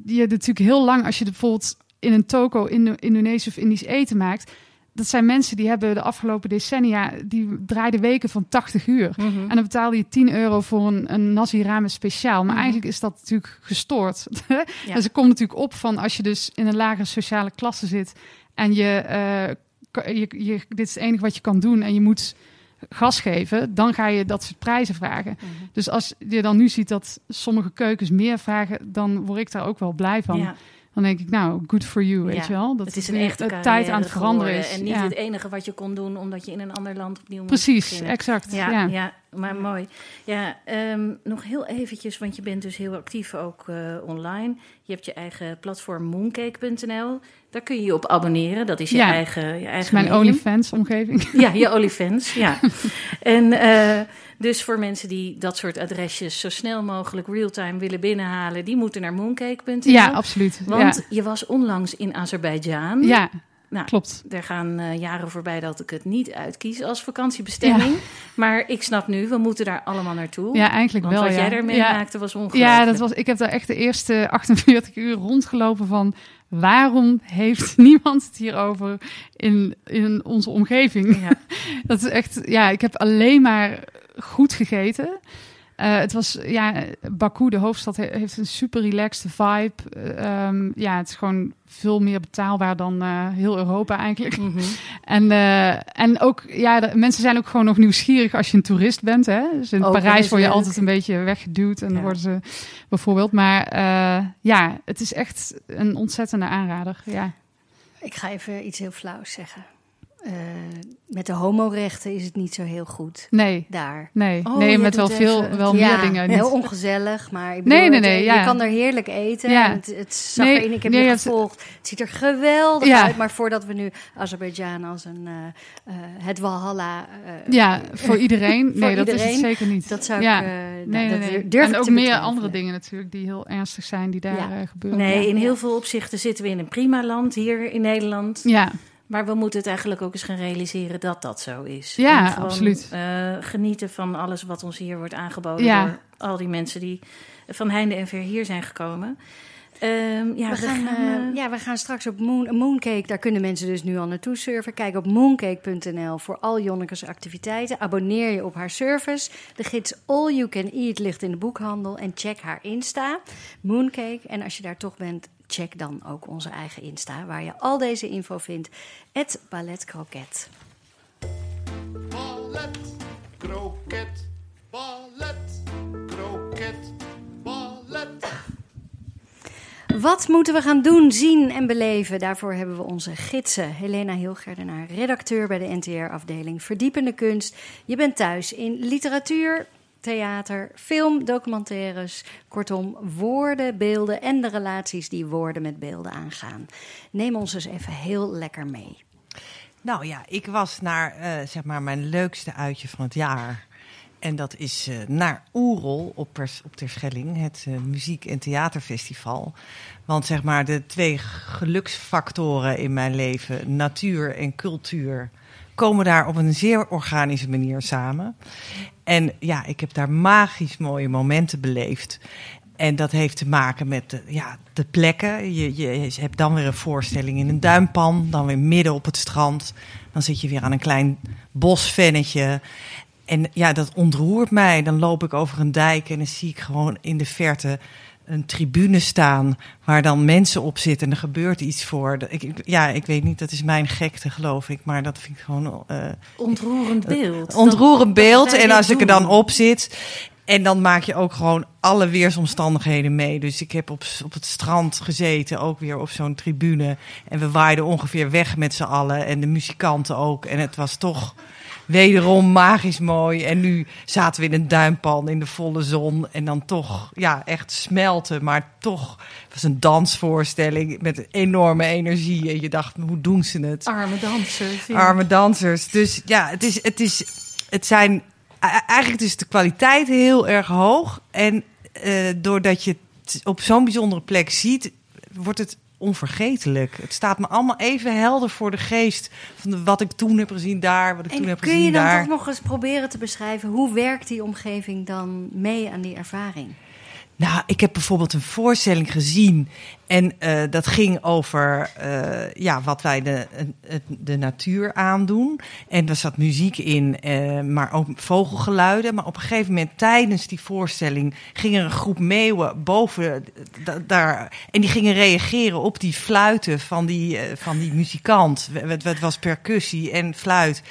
je natuurlijk heel lang, als je bijvoorbeeld in een toko in Indonesisch of Indisch eten maakt, dat zijn mensen die hebben de afgelopen decennia, die draaiden weken van 80 uur. Mhm. En dan betaal je 10 euro voor een, een nasi ramen speciaal. Maar Mhm. eigenlijk is dat natuurlijk gestoord. *laughs* Ja. En ze komt natuurlijk op van als je dus in een lagere sociale klasse zit en je, ka- je, je, dit is het enige wat je kan doen en je moet gas geven, dan ga je dat soort prijzen vragen. Mhm. Dus als je dan nu ziet dat sommige keukens meer vragen, dan word ik daar ook wel blij van. Ja, Dan denk ik, nou, good for you, weet Ja, je wel. Dat het is een echte tijd aan het veranderen geworden is. En niet Ja. het enige wat je kon doen omdat je in een ander land opnieuw moest Precies, exact. Ja. Maar mooi. Ja, ehm, nog heel eventjes, want je bent dus heel actief ook eh, online. Je hebt je eigen platform mooncake.nl. Daar kun je je op abonneren. Dat is je Ja. eigen, je eigen Dat is mijn. OnlyFans-omgeving. *laughs* Ja, je OnlyFans, ja. *laughs* en eh, dus voor mensen die dat soort adresjes zo snel mogelijk real-time willen binnenhalen... die moeten naar mooncake.nl. Ja, absoluut. Want je was onlangs in Azerbeidzjan. ja, ja Nou, klopt. er gaan eh, jaren voorbij dat ik het niet uitkies als vakantiebestemming. Maar ik snap nu, we moeten daar allemaal naartoe. Ja, eigenlijk Want wel. wat ja. jij daarmee ja. maakte was ongelooflijk. Ja, dat was, ik heb daar echt de eerste *laughs* 48 uur rondgelopen van... waarom heeft *laughs* niemand het hierover in, in onze omgeving? Ja. *laughs* Dat is echt... Ja, ik heb alleen maar goed gegeten. Eh, het was, ja, Baku, de hoofdstad, he- heeft een super relaxed vibe. Eh, ehm, ja, het is gewoon veel meer betaalbaar dan eh, heel Europa eigenlijk. Mhm. *laughs* En, eh, en ook, ja, de, mensen zijn ook gewoon nog nieuwsgierig als je een toerist bent. Hè? Dus in Parijs word je leuk. altijd een beetje weggeduwd. En Ja. worden ze bijvoorbeeld. Maar eh, ja, het is echt een ontzettende aanrader. Ja. Ik ga even iets heel flauws zeggen. Eh, met de homorechten is het niet zo heel goed Nee, daar. nee, Oh, nee je met wel veel, even- wel ja, meer dingen. heel ongezellig, maar ik bedoel, Nee, nee, het- nee, je ja. kan er heerlijk eten. Ja. En het, het zag Nee, ik heb nee, je je gevolgd. Het ziet er geweldig Ja. uit, maar voordat we nu Azerbeidzjan als een eh, eh, het Walhalla... Ja, voor iedereen. *laughs* Nee, dat is het zeker niet. Dat zou ja. ik... Nee, nou, nee, dat nee. durf en ook meer andere dingen natuurlijk die heel ernstig zijn die daar Ja. gebeuren. Nee, in heel veel opzichten zitten we in een prima land hier in Nederland. Ja, Maar we moeten het eigenlijk ook eens gaan realiseren dat dat zo is. Ja, En gewoon, absoluut. eh, genieten van alles wat ons hier wordt aangeboden Ja. door al die mensen die van heinde en ver hier zijn gekomen. Ehm, ja, we, gaan, gaan, eh, ja, we gaan straks op Moon, Mooncake. Daar kunnen mensen dus nu al naartoe surfen. Kijk op mooncake.nl voor al Jonneke's activiteiten. Abonneer je op haar service. De gids All You Can Eat ligt in de boekhandel. En check haar Insta, Mooncake. En als je daar toch bent, check dan ook onze eigen Insta... waar je al deze info vindt. Het Ballet Croquet. Ballet, kroket, ballet, kroket, ballet. Wat moeten we gaan doen, zien en beleven? Daarvoor hebben we onze gidsen. Helena Hilgerdenaar, redacteur bij de NTR-afdeling Verdiepende Kunst. Je bent thuis in literatuur, theater, film, documentaires. Kortom, woorden, beelden en de relaties die woorden met beelden aangaan. Neem ons dus even heel lekker mee. Nou ja, ik was naar eh, zeg maar mijn leukste uitje van het jaar. En dat is eh, naar Oerol op, Pers- op Terschelling, het eh, muziek- en theaterfestival. Want zeg maar de twee geluksfactoren in mijn leven, natuur en cultuur, komen daar op een zeer organische manier samen. En ja, ik heb daar magisch mooie momenten beleefd. En dat heeft te maken met de, ja, de plekken. Je, je hebt dan weer een voorstelling in een duimpan, dan weer midden op het strand. Dan zit je weer aan een klein bosvennetje. En ja, dat ontroert mij. Dan loop ik over een dijk en dan zie ik gewoon in de verte een tribune staan waar dan mensen op zitten en er gebeurt iets voor. Ik, ja, ik weet niet, dat is mijn gekte, geloof ik, maar dat vind ik gewoon eh, ontroerend beeld. ontroerend beeld. en als ik er dan op zit. En dan maak je ook gewoon alle weersomstandigheden mee. Dus ik heb op, op het strand gezeten, ook weer op zo'n tribune. En we waaiden ongeveer weg met z'n allen. En de muzikanten ook. En het was toch wederom magisch mooi. En nu zaten we in een duimpan in de volle zon. En dan toch, ja, echt smelten. Maar toch het was een dansvoorstelling met enorme energie. En je dacht, hoe doen ze het? Arme dansers. ja. arme dansers. Dus ja, het, is, het, is, het zijn. Eigenlijk is de kwaliteit heel erg hoog. En eh, doordat je het op zo'n bijzondere plek ziet, wordt het onvergetelijk. Het staat me allemaal even helder voor de geest. Van de- wat ik toen heb gezien daar, wat ik toen En heb kun je gezien dan daar. toch nog eens proberen te beschrijven... hoe werkt die omgeving dan mee aan die ervaring? Nou, ik heb bijvoorbeeld een voorstelling gezien. En eh, dat ging over eh, ja, wat wij de, de, natuur aandoen. En er zat muziek in, eh, maar ook vogelgeluiden. Maar op een gegeven moment tijdens die voorstelling ging er een groep meeuwen boven da- daar. En die gingen reageren op die fluiten van die, van die muzikant. Het, het was percussie en fluit.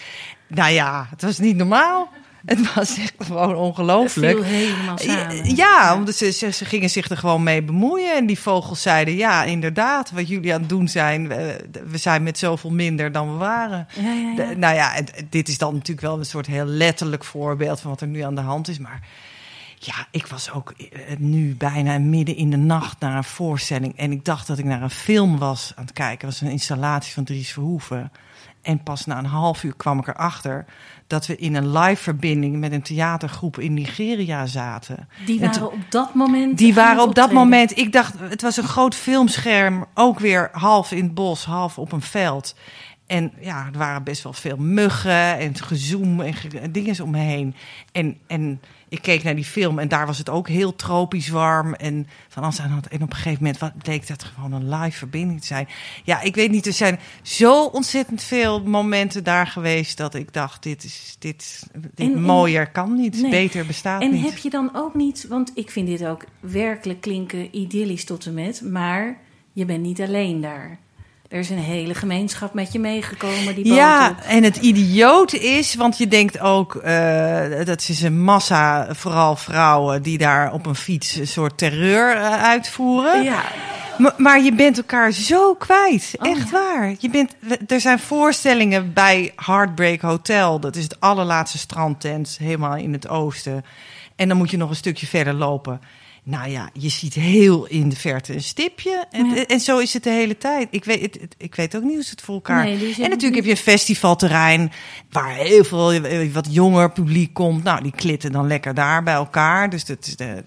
Nou ja, het was niet normaal. Het was echt gewoon Het ongelooflijk. viel helemaal samen. Ja, omdat ze, ze, ze gingen zich er gewoon mee bemoeien. En die vogels zeiden, ja, inderdaad, wat jullie aan het doen zijn... we, we zijn met zoveel minder dan we waren. Ja, ja, ja. De- nou ja, dit is dan natuurlijk wel een soort heel letterlijk voorbeeld... van wat er nu aan de hand is. Maar ja, ik was ook eh, nu bijna midden in de nacht naar een voorstelling... en ik dacht dat ik naar een film was aan het kijken. Het was een installatie van Dries Verhoeven... En pas na een half uur kwam ik erachter dat we in een live verbinding met een theatergroep in Nigeria zaten. Die En waren toen- op dat moment. Die waren op dat moment, ik dacht, het was een groot filmscherm, ook weer half in het bos, half op een veld. En ja, er waren best wel veel muggen en gezoem en ge- dingen om me heen. En, en ik keek naar die film en daar was het ook heel tropisch warm. En van alles aan het- En op een gegeven moment wat, bleek dat gewoon een live verbinding te zijn. Ja, ik weet niet, er zijn zo ontzettend veel momenten daar geweest dat ik dacht, dit is dit, dit En- en- mooier kan niet, Nee. beter bestaat En niet. heb je dan ook niet, want ik vind dit ook werkelijk klinken idyllisch tot en met, maar je bent niet alleen daar. Er is een hele gemeenschap met je meegekomen die Ja, op. en het idioot is, want je denkt ook, eh, dat is een massa, vooral vrouwen, die daar op een fiets een soort terreur eh, uitvoeren. Ja, Maar, maar je bent elkaar zo kwijt. Oh, Echt waar. Je bent, er zijn voorstellingen bij Heartbreak Hotel. Dat is het allerlaatste strandtent, helemaal in het oosten. En dan moet je nog een stukje verder lopen. Nou ja, je ziet heel in de verte een stipje. En, Ja. en zo is het de hele tijd. Ik weet, het- ik weet ook niet hoe ze het voor elkaar... Nee, en natuurlijk heb je een festivalterrein... waar heel veel eh, wat jonger publiek komt. Nou, die klitten dan lekker daar bij elkaar. Dus dat is de...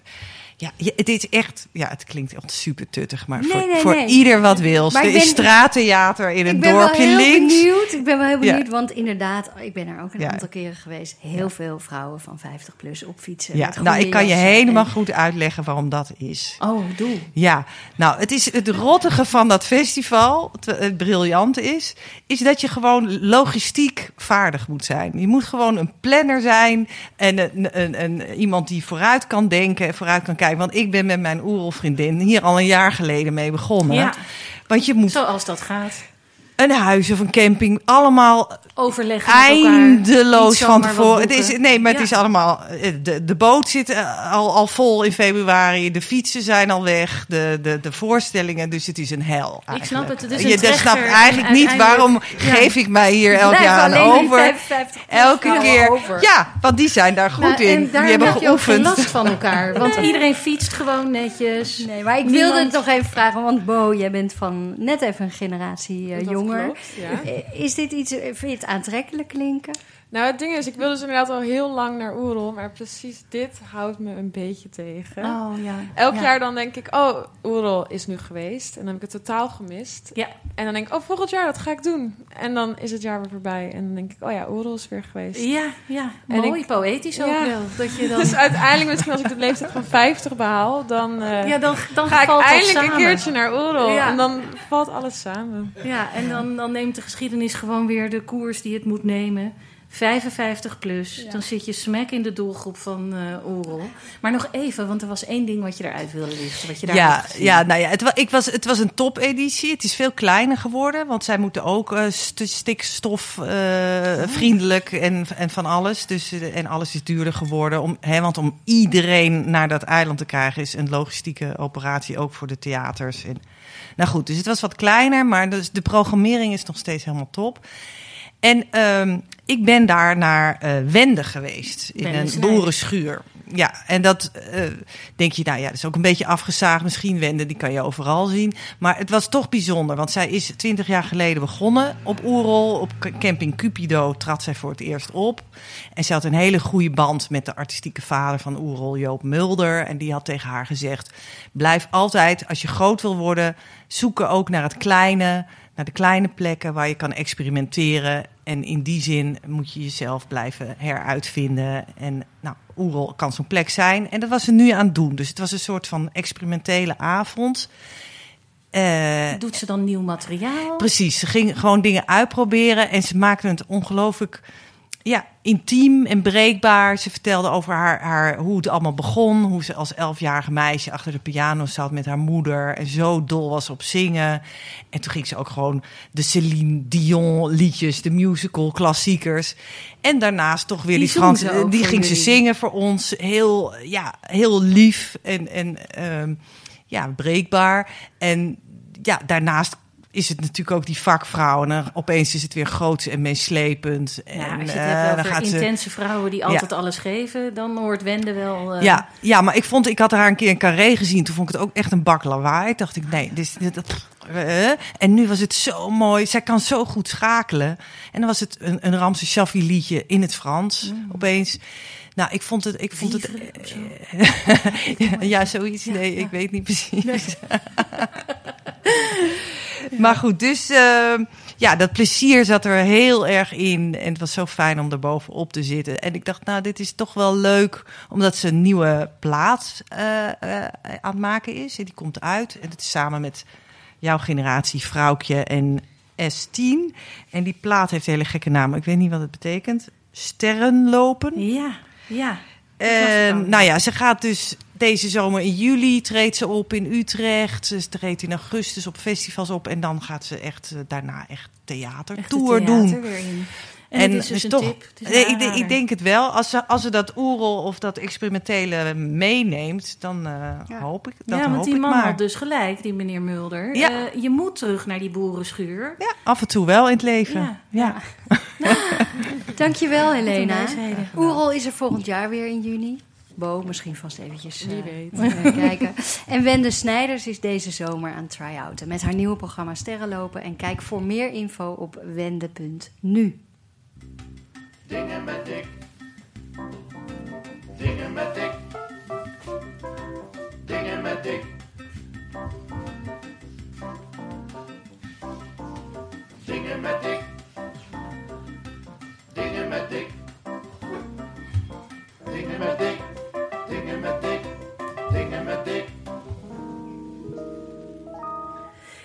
Ja, het is echt... Ja, het klinkt echt super tuttig. Maar Nee, voor, nee, voor nee. ieder wat wil. Er is straattheater in een ik ben dorpje wel heel links. benieuwd. Ik ben wel heel Ja. benieuwd, want inderdaad, ik ben er ook een Ja. aantal keren geweest. Heel veel vrouwen van 50 plus op fietsen. Ja, nou, ik kan je helemaal en- goed uitleggen waarom dat is. oh, doe. Ja, nou, het is het rottige van dat festival, het, het briljante is, is dat je gewoon logistiek vaardig moet zijn. Je moet gewoon een planner zijn en een, een, een, iemand die vooruit kan denken en vooruit kan kijken. Want ik ben met mijn oerelvriendin hier al een jaar geleden mee begonnen. Ja. Want je moet Zoals dat gaat. Een huis of een camping allemaal Overleggen met elkaar. eindeloos van tevoren. Het is, nee, maar het is allemaal. eh, De, de boot zit eh, al, al vol in februari. De fietsen zijn al weg. De, de, de voorstellingen. Dus het is een hel. Ik snap eigenlijk. het, het is een Je trechter snapt en eigenlijk niet waarom Ja. geef ik mij hier elk Blijf jaar aan over. 55 Elke keer. over. Ja, want die zijn daar goed Nou, in. en daar die hebben heb je ook geen geoefend. last van elkaar. Want iedereen fietst gewoon netjes. Nee, maar ik Niemand- wilde het nog even vragen, want Bo, jij bent van net even een generatie Dat jonger. klopt, ja. Eh, Is dit iets, eh, vind je het aantrekkelijk klinken? Nou, het ding is, ik wilde dus inderdaad al heel lang naar Oerol, maar precies dit houdt me een beetje tegen. Oh ja. Elk Ja. jaar dan denk ik, oh, Oerol is nu geweest. En dan heb ik het totaal gemist. Ja. En dan denk ik, oh, volgend jaar, dat ga ik doen. En dan is het jaar weer voorbij. En dan denk ik, oh ja, Oerol is weer geweest. Ja, ja. En mooi, ik- poëtisch ook Ja. wel. Dat je dan, Dus uiteindelijk, misschien als ik de leeftijd van 50 behaal, dan, eh, ja, dan, dan ga ik eindelijk een keertje naar Oerol. Ja. En dan valt alles samen. Ja, en dan, dan neemt de geschiedenis gewoon weer de koers die het moet nemen. 55 plus, dan zit je smack in de doelgroep van eh Oerol. Maar nog even, want er was één ding wat je eruit wilde lichten. Wat je daar Ja, ja, nou ja, het, wa- ik was, het was een topeditie. Het is veel kleiner geworden, want zij moeten ook eh, st- stikstof eh, vriendelijk en, en van alles. Dus, en alles is duurder geworden. Om, hè, want om iedereen naar dat eiland te krijgen is een logistieke operatie, ook voor de theaters. En, nou goed, dus het was wat kleiner, maar dus de programmering is nog steeds helemaal top. En ehm, ik ben daar naar eh Wende geweest, in een boerenschuur. Ja, en dat eh, denk je, nou ja, dat is ook een beetje afgezaagd. Misschien Wende, die kan je overal zien. Maar het was toch bijzonder, want zij is twintig jaar geleden begonnen op Oerol. Op camping Cupido trad zij voor het eerst op. En ze had een hele goede band met de artistieke vader van Oerol, Joop Mulder. En die had tegen haar gezegd, blijf altijd, als je groot wil worden, zoeken ook naar het kleine naar de kleine plekken waar je kan experimenteren. En in die zin moet je jezelf blijven heruitvinden. En nou, Oerol kan zo'n plek zijn. En dat was ze nu aan het doen. Dus het was een soort van experimentele avond. Eh, Doet ze dan nieuw materiaal? Precies, ze ging gewoon dingen uitproberen en ze maakte het ongelooflijk ja, intiem en breekbaar. Ze vertelde over haar, haar, hoe het allemaal begon. Hoe ze als elfjarige meisje achter de piano zat met haar moeder. En zo dol was op zingen. En toen ging ze ook gewoon de Celine Dion liedjes, de musical klassiekers. En daarnaast toch weer Die die, zong Frans, ze ook die ging ze zingen voor ons. Heel, ja, heel lief en, en ehm, ja, breekbaar. En ja, daarnaast is het natuurlijk ook die vakvrouw. En dan opeens is het weer groot en meeslepend. En, Ja, als je het eh, hebt dan over gaat ze- intense vrouwen die altijd alles geven, dan hoort Wende wel... eh, ja, ja, maar ik vond, ik had haar een keer in Carré gezien. Toen vond ik het ook echt een bak lawaai. Dacht ik, nee, dit, eh. En nu was het zo mooi. Zij kan zo goed schakelen. En dan was het een, een Ramse Shaffi liedje in het Frans. Opeens. Nou, ik vond het. Ik vond het *laughs* ja, zoiets. Nee, ik weet niet precies. *laughs* *laughs* maar goed, dus eh, ja, dat plezier zat er heel erg in. En het was zo fijn om er bovenop te zitten. En ik dacht, nou, dit is toch wel leuk, omdat ze een nieuwe plaat eh, eh, aan het maken is. En die komt uit. En het is samen met jouw generatie, Vrouwtje en S10. En die plaat heeft een hele gekke naam. Ik weet niet wat het betekent. Sterrenlopen. Ja, ja. En, nou ja, ze gaat dus deze zomer in juli treedt ze op in Utrecht. Ze treedt in augustus op festivals op. En dan gaat ze echt eh, daarna echt theater Echt tour het theater doen. weer in. En, En het is dus een toch- tip. Het is een Nee, ik, ik denk het wel. Als ze, als ze dat oerel of dat experimentele meeneemt, dan eh, hoop ik dat ja, want hoop die ik man maar. had dus gelijk, die meneer Mulder. Ja. Eh, je moet terug naar die boerenschuur. Ja, af en toe wel in het leven. Ja. Ja. *laughs* Dankjewel, Helena. Oerol is er volgend jaar weer in juni. Bo, misschien vast eventjes Wie eh, weet. *laughs* kijken. En Wende Snijders is deze zomer aan het try-outen met haar nieuwe programma Sterrenlopen. En kijk voor meer info op wende.nu. Dingen met dik. Dingen met dik. Dingen met dik. Dingen met dik. Dingen met dik. Dingen met dik.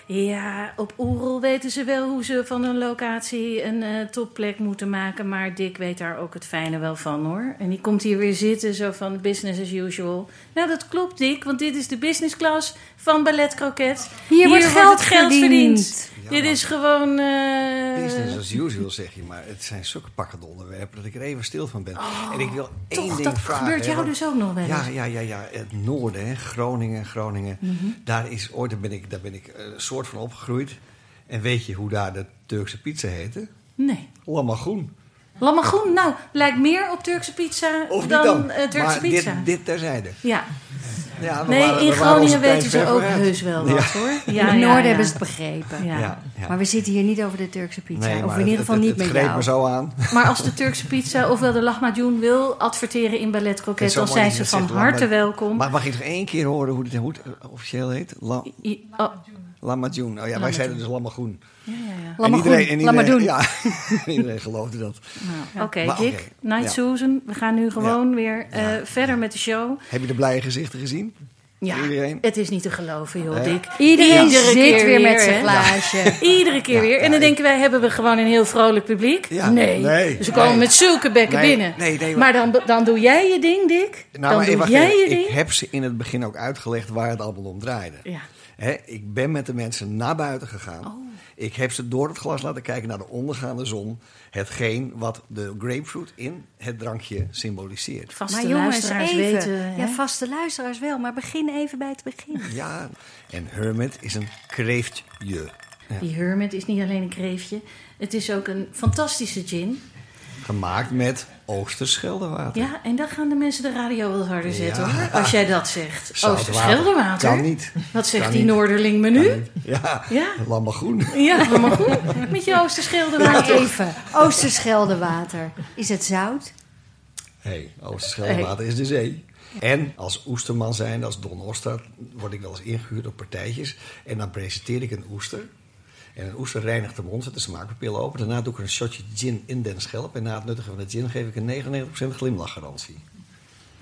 Ja, op Oerol weten ze wel hoe ze van hun locatie een eh, topplek moeten maken. Maar Dick weet daar ook het fijne wel van hoor. En die komt hier weer zitten, zo van business as usual. Nou, dat klopt Dick, want dit is de business class van Ballet Croquet. Hier, wordt geld, het geld verdiend. verdiend. Dit is gewoon... eh, Business as usual, zeg je, maar het zijn zulke pakkende onderwerpen dat ik er even stil van ben. en ik wil één Oh, toch, ding dat vragen. gebeurt jou want- dus ook nog wel eens. Ja, ja, ja, ja, het noorden, hè, Groningen, Groningen. Mhm. Daar is ooit, daar ben ik, daar ben ik eh, een soort van opgegroeid. En weet je hoe daar de Turkse pizza heette? Nee. Lammagoen. Lammagoen, nou, lijkt meer op Turkse pizza Of dan, dan? eh, Turkse maar pizza. Dit, dit terzijde. Ja. Ja, we Nee, waren- in Groningen weten ze ook heus wel wat Ja. hoor. *laughs* In Ja, het ja, noorden ja. hebben ze het begrepen. Ja. Ja, ja. Maar we zitten hier niet over de Turkse pizza. Nee, of in ieder het- geval het- niet het met jou. me zo aan. *laughs* Maar als de Turkse pizza ofwel de lahmacun wil adverteren in Ballet Het Croquet, dan zijn ze je van harte welkom. Maar mag ik nog één keer horen hoe het, hoe het officieel heet? La, I- oh, ja, wij zeiden dus Lammagoen. ja, ja, ja. En iedereen, en. *laughs* Ja, iedereen geloofde dat. Nou, Oké, Dick, Night ja. Susan. We gaan nu gewoon weer eh, Ja. verder met de show. Heb je de blije gezichten gezien? Ja, Iedereen? het is niet te geloven, joh, Ja. Dick. Iedereen Iedere zit keer weer met zijn glaasje. Iedere keer Ja, weer. En ja, dan ik- denken wij, hebben we gewoon een heel vrolijk publiek? Ja, nee. nee, Dus ze komen nee. met zulke bekken Nee, binnen. nee, nee, maar dan, dan doe jij je ding, Dick. Nou, dan maar doe jij even. je ding. Ik heb ze in het begin ook uitgelegd waar het allemaal om draaide. Ja. Hè, ik ben met de mensen naar buiten gegaan. Oh. Ik heb ze door het glas laten kijken naar de ondergaande zon. Hetgeen wat de grapefruit in het drankje symboliseert. Vaste Maar jongens, luisteraars even. weten... ja, vaste luisteraars wel, maar begin even bij het begin. Ja, en Hermit is een kreeftje. Ja. Die Hermit is niet alleen een kreefje. Het is ook een fantastische gin. Gemaakt met Oosterscheldewater. Ja, en dan gaan de mensen de radio wel harder zetten Ja. hoor. Als jij dat zegt. *laughs* Oosterscheldewater. Kan niet. Wat zegt Kan die niet. Noorderling me nu? Ja, Ja. lammagoen. Ja. Met je Oosterscheldewater. even, Oosterscheldewater. Is het zout? hey, Oosterscheldewater is de zee. En als oesterman zijn, als Don Ostad, word ik wel eens ingehuurd op partijtjes. En dan presenteer ik een oester. En een oester reinigt de mond, zet de smaakpapillen open. Daarna doe ik er een shotje gin in den schelp. En na het nuttigen van de gin geef ik een 99% glimlachgarantie.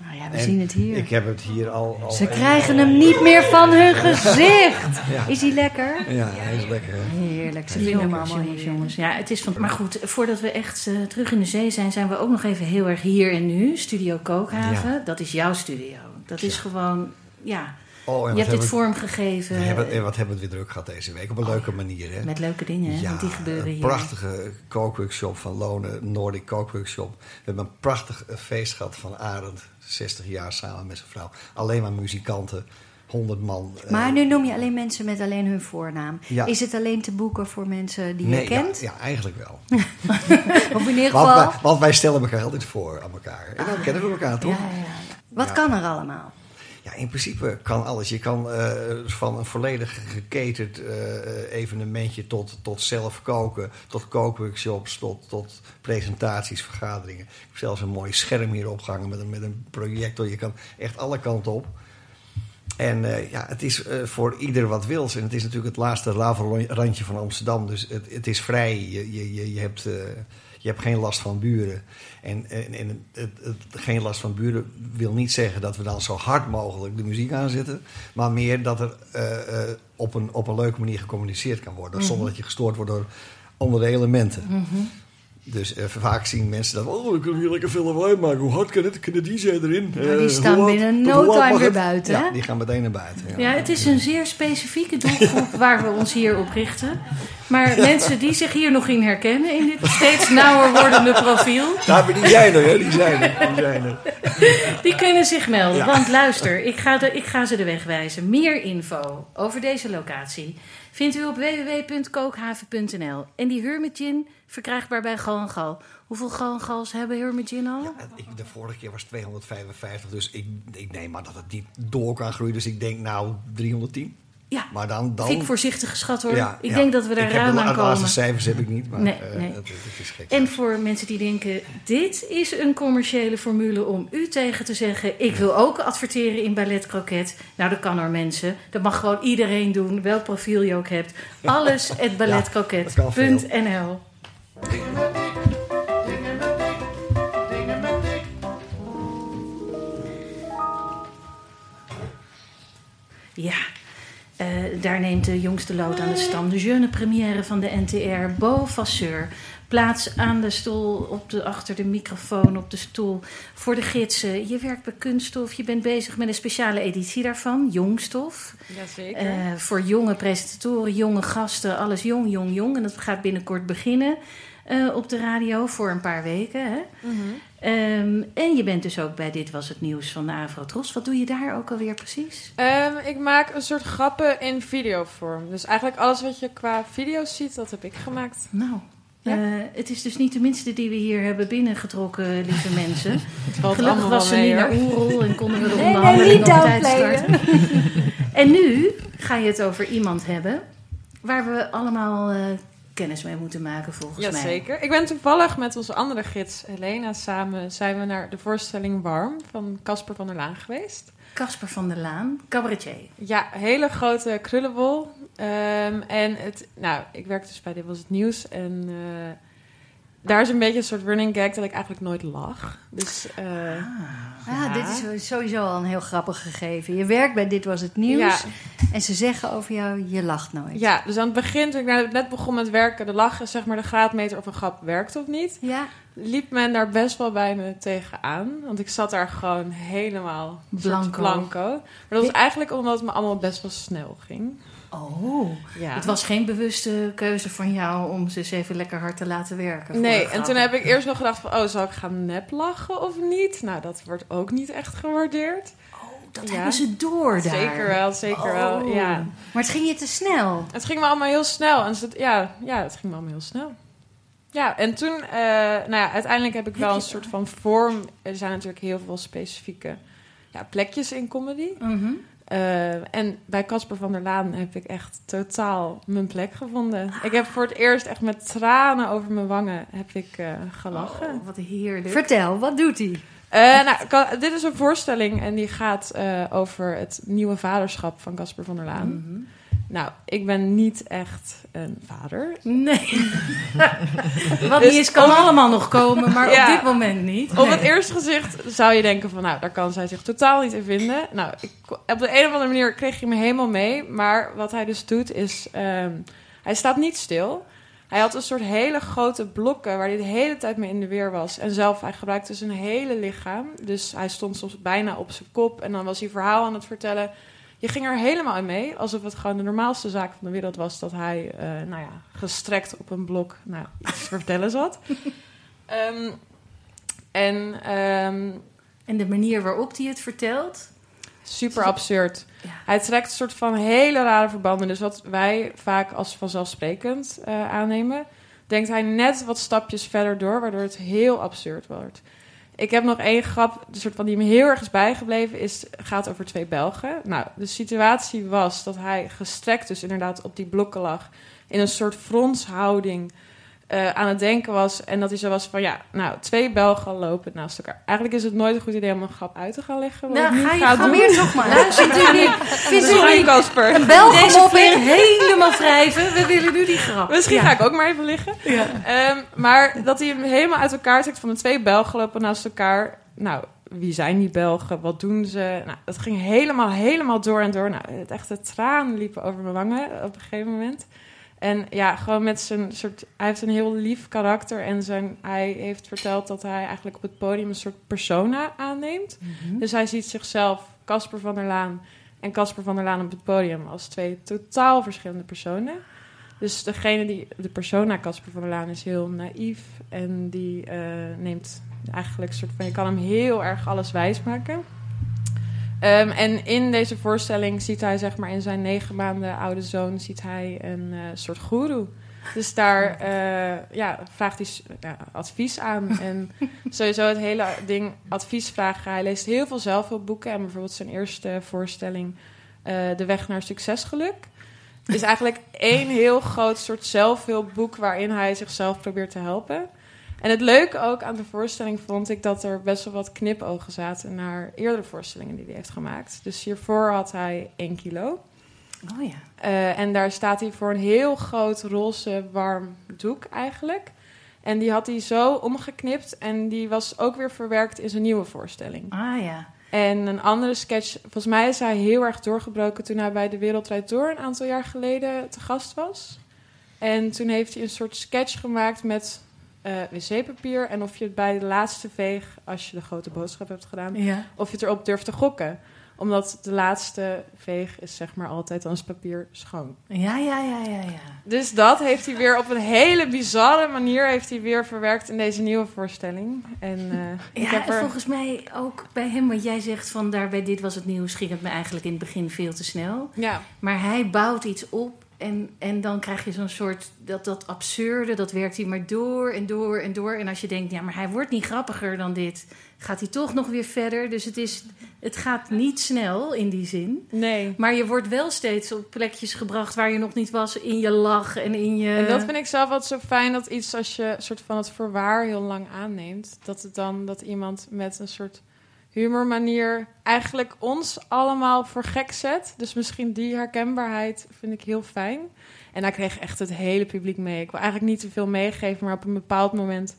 Nou ja, we En zien het hier. Ik heb het hier al... al Ze krijgen hem niet meer van hun gezicht. *laughs* Ja. Is hij lekker? Ja, hij is lekker. hè? Heerlijk. Ze Jongens, vinden hem allemaal jongens, heerlijk. jongens. Ja, het is van. Maar goed, voordat we echt eh, terug in de zee zijn, zijn we ook nog even heel erg hier en nu. Studio Kookhaven. Ja. Dat is jouw studio. Dat is gewoon, ja. Oh, en Je wat hebt dit vormgegeven we hebben, en wat hebben we weer druk gehad deze week. Op een leuke manier, hè? met leuke dingen, hè, Ja, die gebeuren een hier. prachtige kookworkshop van Lonen, Nordic Kookworkshop. We hebben een prachtig eh, feest gehad van Arend, 60 jaar samen met zijn vrouw. Alleen maar muzikanten, 100 man. eh, Maar nu noem je alleen mensen met alleen hun voornaam. Ja. Is het alleen te boeken voor mensen die nee, je kent? Ja, ja, eigenlijk wel. *laughs* Of in ieder Want geval, wij, want wij stellen elkaar altijd voor aan elkaar. En dan kennen we elkaar toch? Ja, wat kan er allemaal? Ja, in principe kan alles. Je kan eh, van een volledig geketerd eh, evenementje tot, tot zelf koken, tot kookworkshops, tot, tot presentaties, vergaderingen. Ik heb zelfs een mooi scherm hier opgehangen met een, met een projector. Je kan echt alle kanten op. En eh, ja, het is voor ieder wat wils. En het is natuurlijk het laatste lavenrandje van Amsterdam. Dus het, het is vrij. Je, je, je, hebt, je hebt geen last van buren. En, en, en het, het, geen last van buren wil niet zeggen dat we dan zo hard mogelijk de muziek aanzetten. Maar meer dat er eh, eh, op, een, op een leuke manier gecommuniceerd kan worden. Zonder dat je gestoord wordt door andere elementen. Dus eh, vaak zien mensen dat, oh, kunnen hier lekker veel lawaai maken. Hoe hard kan het? Kunnen die DJ erin? Ja, Eh, die staan binnen no time weer buiten, Ja, die gaan meteen naar buiten. Ja, het is een zeer specifieke doelgroep *laughs* waar we ons hier op richten. Maar mensen die zich hier nog in herkennen in dit steeds nauwer wordende profiel, maar die zijn er, hè? Die zijn er. Die zijn er. die kunnen zich melden. Want luister, ik ga, de, ik ga ze de weg wijzen. Meer info over deze locatie vindt u op www.kookhaven.nl. En die Hermit Gin verkrijgbaar bij Gal Gal. Hoeveel Gal Gals hebben Hermit Gin al? Ik, de vorige keer was het 255, dus ik, ik neem maar dat het niet door kan groeien. Dus ik denk nou 310. Ja, Maar dan... dan vind ik voorzichtig geschat hoor. ja, ik ja. denk dat we daar ruim de aan la- laatste komen. cijfers heb ik niet, maar Nee, eh, nee. Is gek. En voor mensen die denken, dit is een commerciële formule om u tegen te zeggen... ik wil ook adverteren in Ballet Croquet. Nou, dat kan hoor mensen. Dat mag gewoon iedereen doen, welk profiel je ook hebt. Alles *laughs* at balletcroquet.nl Ja, eh, daar neemt de jongste lood aan de stam. De jeune première van de NTR, Bo Vasseur. Plaats aan de stoel, op de, achter de microfoon, op de stoel. Voor de gidsen. Je werkt bij Kunststof. Je bent bezig met een speciale editie daarvan, Jongstof. Jazeker. Eh, voor jonge presentatoren, jonge gasten, alles jong, jong, jong. En dat gaat binnenkort beginnen eh, op de radio voor een paar weken. Hè? Mhm. Ehm, en je bent dus ook bij Dit Was Het Nieuws van de Avrotros. Wat doe je daar ook alweer precies? Ehm, ik maak een soort grappen in videovorm. Dus eigenlijk alles wat je qua video's ziet, dat heb ik gemaakt. Nou, Ja. eh, het is dus niet de minste die we hier hebben binnengetrokken, lieve *laughs* mensen. Gelukkig was ze niet naar Oerol en konden we de Nee, onderhandeling nee, op niet tijd starten. *laughs* en nu ga je het over iemand hebben waar we allemaal eh, kennis mee moeten maken, volgens mij. Jazeker. Ik ben toevallig met onze andere gids Helena samen zijn we naar de voorstelling Warm van Casper van der Laan geweest. Casper van der Laan, cabaretier. Ja, hele grote krullenbol. Ehm, en het, nou, ik werk dus bij Dit Was Het Nieuws en eh, daar is een beetje een soort running gag dat ik eigenlijk nooit lach. Dus eh, Ah, Ja. dit is sowieso al een heel grappig gegeven. Je werkt bij Dit Was Het Nieuws. Ja. En ze zeggen over jou, je lacht nooit. ja, dus aan het begin, toen ik net- net begon met werken, de lachen, zeg maar de graadmeter of een grap werkt of niet, Ja? liep men daar best wel bij me tegenaan. Want ik zat daar gewoon helemaal Blanco. blanco. Maar dat was eigenlijk omdat het me allemaal best wel snel ging. Oh, Ja. het was geen bewuste keuze van jou om ze eens even lekker hard te laten werken. Nee, en toen heb ik eerst nog gedacht van, oh, zal ik gaan nep lachen of niet? Nou, dat wordt ook niet echt gewaardeerd. Dat Ja. hebben ze door daar. Zeker wel, zeker wel, Oh. ja. Maar het ging je te snel. Het ging me allemaal heel snel. En het, ja, ja, het ging me allemaal heel snel. Ja, en toen, eh, nou ja, uiteindelijk heb ik wel een soort van vorm. Er zijn natuurlijk heel veel specifieke ja, plekjes in comedy. Mhm. Eh, en bij Casper van der Laan heb ik echt totaal mijn plek gevonden. Ik heb voor het eerst echt met tranen over mijn wangen heb ik eh, gelachen. Oh, wat heerlijk. Vertel, wat doet hij? Eh, nou, dit is een voorstelling en die gaat eh, over het nieuwe vaderschap van Casper van der Laan. Mhm. Nou, ik ben niet echt een vader. Nee. *laughs* Wat Dus niet is, kan allemaal nog komen, maar Ja. op dit moment niet. Op het eerste gezicht zou je denken van, nou, daar kan zij zich totaal niet in vinden. Nou, ik, op de een of andere manier kreeg je me helemaal mee. Maar wat hij dus doet is, ehm, hij staat niet stil. Hij had een soort hele grote blokken waar hij de hele tijd mee in de weer was. En zelf, hij gebruikte zijn hele lichaam. Dus hij stond soms bijna op zijn kop en dan was hij verhaal aan het vertellen. Je ging er helemaal in mee, alsof het gewoon de normaalste zaak van de wereld was... dat hij, eh, nou ja, gestrekt op een blok nou, iets *laughs* te vertellen zat. Ehm, en ehm, En de manier waarop hij het vertelt. super absurd. Ja. Hij trekt een soort van hele rare verbanden. Dus wat wij vaak als vanzelfsprekend eh, aannemen, denkt hij net wat stapjes verder door, waardoor het heel absurd wordt. Ik heb nog één grap, de soort van die me heel erg is bijgebleven, is, gaat over twee Belgen. Nou, de situatie was dat hij gestrekt dus inderdaad op die blokken lag, in een soort fronshouding, eh, aan het denken was. En dat hij zo was van, ja, nou, twee Belgen lopen naast elkaar. Eigenlijk is het nooit een goed idee om een grap uit te gaan leggen. Nou, ga je ga weer toch maar. Luistert u niet? Vindt u niet een Belgen weer helemaal wrijven? We willen nu die grap. Misschien Ja. ga ik ook maar even liggen. Ehm, maar dat hij hem helemaal uit elkaar trekt van de twee Belgen lopen naast elkaar. Nou, wie zijn die Belgen? Wat doen ze? Nou, dat ging helemaal, helemaal door en door. Nou, het echte tranen liepen over mijn wangen op een gegeven moment. En ja, gewoon met zijn soort... Hij heeft een heel lief karakter. En zijn, hij heeft verteld dat hij eigenlijk op het podium een soort persona aanneemt. Dus hij ziet zichzelf, Casper van der Laan... en Casper van der Laan op het podium... als twee totaal verschillende personen. Dus degene die... De persona Casper van der Laan is heel naïef. En die eh, neemt eigenlijk een soort van... Je kan hem heel erg alles wijsmaken. Ehm, en in deze voorstelling ziet hij, zeg maar, in zijn negen maanden oude zoon, ziet hij een eh, soort goeroe. Dus daar eh, ja, vraagt hij ja, advies aan. *laughs* En sowieso het hele ding advies vragen. Hij leest heel veel zelfhulpboeken. En bijvoorbeeld zijn eerste voorstelling, eh, De Weg naar Succesgeluk. is eigenlijk één heel groot soort zelfhulpboek waarin hij zichzelf probeert te helpen. En het leuke ook aan de voorstelling vond ik dat er best wel wat knipogen zaten naar eerdere voorstellingen die hij heeft gemaakt. Dus hiervoor had hij 1 kilo. Oh ja. Eh, en daar staat hij voor een heel groot roze warm doek eigenlijk. En die had hij zo omgeknipt en die was ook weer verwerkt in zijn nieuwe voorstelling. Ah ja. En een andere sketch, volgens mij is hij heel erg doorgebroken toen hij bij de Wereldrijd Door een aantal jaar geleden te gast was. En toen heeft hij een soort sketch gemaakt met eh, wc-papier en of je het bij de laatste veeg, als je de grote boodschap hebt gedaan, ja. of je het erop durft te gokken. Omdat de laatste veeg is zeg maar altijd is papier schoon. Ja, ja, ja, ja, ja. Dus dat heeft hij weer op een hele bizarre manier heeft hij weer verwerkt in deze nieuwe voorstelling. En ik Ja, heb er... volgens mij ook bij hem, wat jij zegt van daar bij dit was het nieuws, ging het me eigenlijk in het begin veel te snel. Ja, Maar hij bouwt iets op en, en dan krijg je zo'n soort, dat, dat absurde, dat werkt hij maar door en door en door. En als je denkt, ja, maar hij wordt niet grappiger dan dit, gaat hij toch nog weer verder. Dus het, is, het gaat niet snel in die zin. nee. Maar je wordt wel steeds op plekjes gebracht waar je nog niet was in je lach en in je... En dat vind ik zelf altijd zo fijn dat iets als je soort van het voorwaar heel lang aanneemt, dat het dan dat iemand met een soort humormanier eigenlijk ons allemaal voor gek zet. Dus misschien die herkenbaarheid vind ik heel fijn. En daar kreeg echt het hele publiek mee. Ik wil eigenlijk niet te veel meegeven, maar op een bepaald moment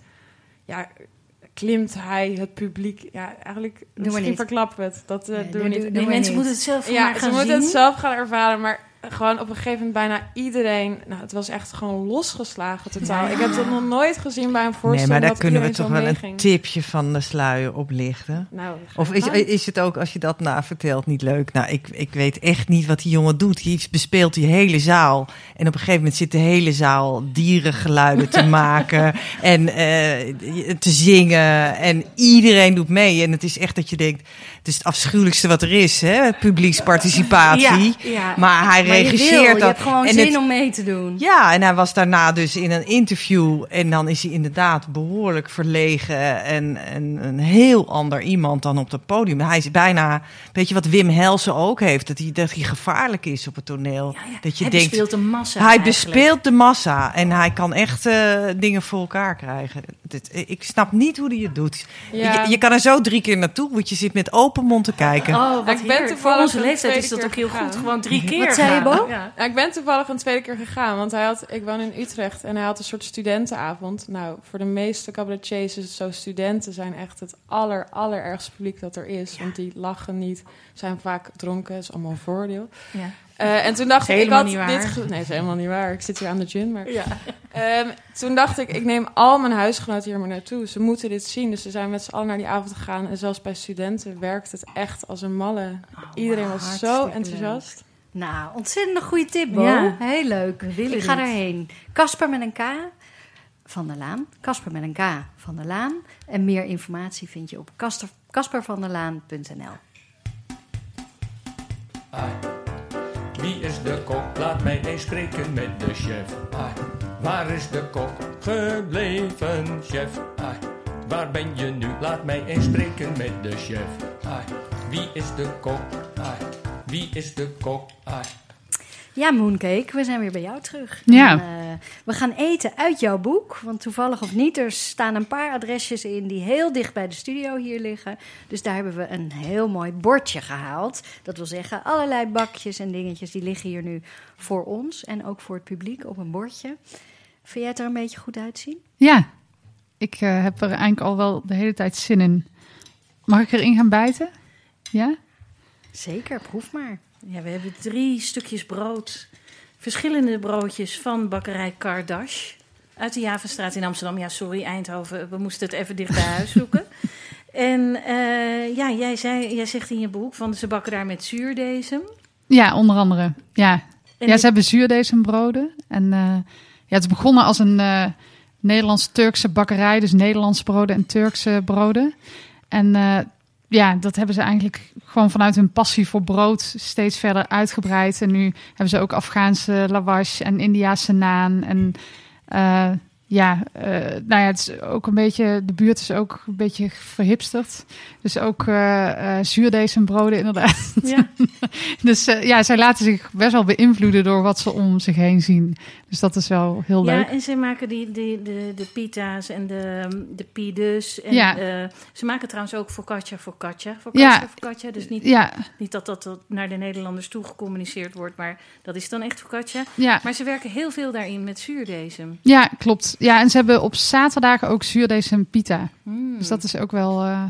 ja, klimt hij het publiek. Ja, eigenlijk maar misschien verklappen we het. Dat eh, Nee, doen we doe- niet. doe Nee, maar mensen moeten het zelf ja, maar ze gaan moeten het zelf gaan ervaren, maar gewoon op een gegeven moment bijna iedereen... Nou, het was echt gewoon losgeslagen totaal. Ja. Ik heb dat nog nooit gezien bij een Nee, voorstelling maar daar dat kunnen we toch wel meeging. een tipje van de sluier oplichten. Nou, Of is, is het ook, als je dat na vertelt, niet leuk? Nou, ik, ik weet echt niet wat die jongen doet. Die bespeelt die hele zaal. En op een gegeven moment zit de hele zaal dierengeluiden te *laughs* maken. En eh, te zingen. En iedereen doet mee. En het is echt dat je denkt, het is het afschuwelijkste wat er is. Hè? Publieksparticipatie. Ja, ja. Maar hij Je regisseert wil, je dat. hebt gewoon En zin het- om mee te doen. ja, en hij was daarna dus in een interview. En dan is hij inderdaad behoorlijk verlegen. En, en een heel ander iemand dan op het podium. Hij is bijna, weet je wat Wim Helsen ook heeft? Dat hij, dat hij gevaarlijk is op het toneel. Ja, ja. Dat je hij denkt, bespeelt een massa hij eigenlijk. bespeelt de massa. En hij kan echt eh, dingen voor elkaar krijgen. Dit- ik snap niet hoe hij het doet. Ja. Je, je kan er zo drie keer naartoe. Want je zit met open mond te kijken. Oh, wat Ik ben. Voor onze leeftijd is dat ook heel goed. Gewoon drie keer Wat zei je, Ja. Ja, ik ben toevallig een tweede keer gegaan, want hij had, ik woon in Utrecht en hij had een soort studentenavond. Nou, voor de meeste cabaretiers is het zo, studenten zijn echt het aller, allerergste publiek dat er is. Want die lachen niet, zijn vaak dronken, is allemaal een voordeel. Ja. Eh, en toen dacht ik, ik had niet waar. dit... Nee, is helemaal niet waar. Ik zit hier aan de gym, maar... Ja. Ehm, toen dacht ik, ik neem al mijn huisgenoten hier maar naartoe. Ze moeten dit zien. Dus ze zijn met z'n allen naar die avond gegaan. En zelfs bij studenten werkt het echt als een malle. Iedereen was zo enthousiast. Nou, ontzettend goede tip, Bo. Ja. Heel leuk. Ik ga erheen. Kasper met een K van der Laan. Kasper met een K van der Laan. En meer informatie vind je op kaspervanderlaan.nl. Ai. Wie is de kok? Laat mij eens spreken met de chef. Ai. Waar is de kok gebleven, chef? Ai. Waar ben je nu? Laat mij eens spreken met de chef. Ai. Wie is de kok? Ai. Wie is de kok? Ai. Ja, Mooncake, we zijn weer bij jou terug. Ja. En, eh, we gaan eten uit jouw boek. Want toevallig of niet, er staan een paar adresjes in die heel dicht bij de studio hier liggen. Dus daar hebben we een heel mooi bordje gehaald. Dat wil zeggen, allerlei bakjes en dingetjes die liggen hier nu voor ons. En ook voor het publiek op een bordje. Vind jij het er een beetje goed uitzien? Ja, ik eh, heb er eigenlijk al wel de hele tijd zin in. Mag ik erin gaan bijten? Ja? Zeker, proef maar. Ja, we hebben drie stukjes brood. Verschillende broodjes van bakkerij Kardash. Uit de Javenstraat in Amsterdam. Ja, sorry Eindhoven, we moesten het even dicht bij huis zoeken. *laughs* En eh, ja, jij, zei, jij zegt in je boek van ze bakken daar met zuurdesem. Ja, onder andere. Ja, En ja ik- ze hebben zuurdesembroden. En eh, ja, het is begonnen als een eh, Nederlands-Turkse bakkerij. Dus Nederlandse broden en Turkse broden. En eh, ja, dat hebben ze eigenlijk gewoon vanuit hun passie voor brood steeds verder uitgebreid. En nu hebben ze ook Afghaanse lavash en Indiase naan. En eh, ja, eh, nou ja, het is ook een beetje, de buurt is ook een beetje verhipsterd. Dus ook zuurdesembroden inderdaad. Ja. *laughs* Dus ja, zij laten zich best wel beïnvloeden door wat ze om zich heen zien. Dus dat is wel heel leuk. Ja, en ze maken die, die, de, de pita's en de, de pidus. En Ja. ze maken trouwens ook focaccia, focaccia, Ja. focaccia. Dus niet, Ja, niet dat dat naar de Nederlanders toe gecommuniceerd wordt, maar dat is dan echt focaccia. ja. Maar ze werken heel veel daarin met zuurdesem. ja, klopt. Ja, en ze hebben op zaterdag ook zuurdesem pita. Mm. Dus dat is ook wel... eh,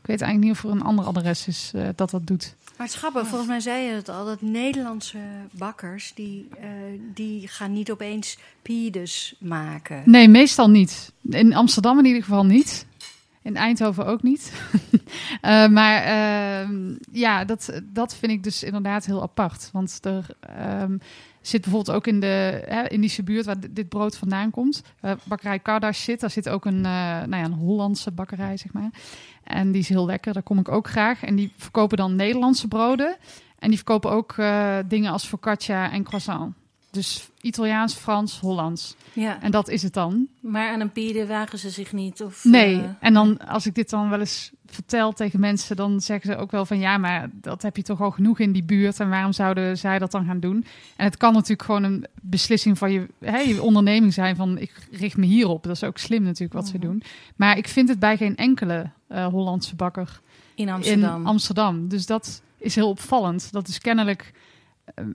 ik weet eigenlijk niet of er een ander adres is eh, dat dat doet. Maar het grappig, volgens mij zei je het al, dat Nederlandse bakkers, die, eh, die gaan niet opeens pides maken. Nee, meestal niet. In Amsterdam in ieder geval niet. In Eindhoven ook niet. *laughs* Eh, maar ehm, ja, dat, dat vind ik dus inderdaad heel apart. Want er ehm, zit bijvoorbeeld ook in de hè, Indische buurt waar dit- brood vandaan komt. eh, bakkerij Kardash zit. Daar zit ook een, eh, nou ja, een Hollandse bakkerij, zeg maar. En die is heel lekker, daar kom ik ook graag. En die verkopen dan Nederlandse broden. En die verkopen ook eh, dingen als focaccia en croissant. Dus Italiaans, Frans, Hollands. Ja, En dat is het dan. maar aan een pide wagen ze zich niet. Of, Nee, eh, en dan als ik dit dan wel eens vertel tegen mensen, dan zeggen ze ook wel van ja, maar dat heb je toch al genoeg in die buurt en waarom zouden zij dat dan gaan doen? En het kan natuurlijk gewoon een beslissing van je, hè, je onderneming zijn van ik richt me hierop. Dat is ook slim natuurlijk wat ze Mhm. doen. Maar ik vind het bij geen enkele eh, Hollandse bakker in Amsterdam. in Amsterdam. Dus dat is heel opvallend. Dat is kennelijk,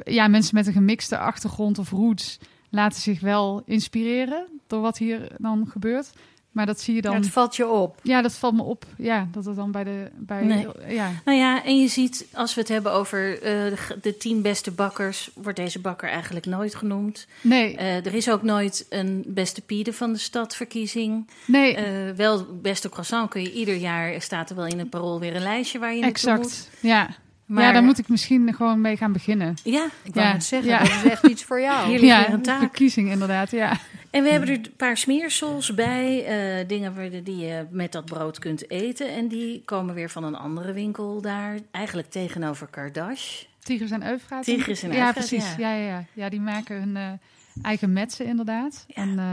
ja, mensen met een gemixte achtergrond of roots laten zich wel inspireren door wat hier dan gebeurt. Maar dat zie je dan. Ja, het valt je op. Ja, dat valt me op. Ja, dat het dan bij de. Bij, Nee. ja. Nou ja, en je ziet, als we het hebben over eh, de, tien beste bakkers, wordt deze bakker eigenlijk nooit genoemd. Nee, Eh, er is ook nooit een beste pide van de stadverkiezing. nee, Eh, wel, beste croissant kun je ieder jaar, staat er wel in het parool weer een lijstje waar je naartoe moet. exact. Ja. Maar, ja, daar moet ik misschien gewoon mee gaan beginnen. Ja, Ik wou Ja, net zeggen, ja. dat is echt iets voor jou. *laughs* Hier ligt ja, een taak. verkiezing inderdaad. Ja. en we hebben er een paar smeersels bij, eh, dingen die je met dat brood kunt eten. En die komen weer van een andere winkel daar, eigenlijk tegenover Kardash. Tigris en Eufraat. Tigris en Ja, Eufraat, precies. ja. Ja. Ja, ja, ja. die maken hun eh, eigen metsen inderdaad. Ja. En eh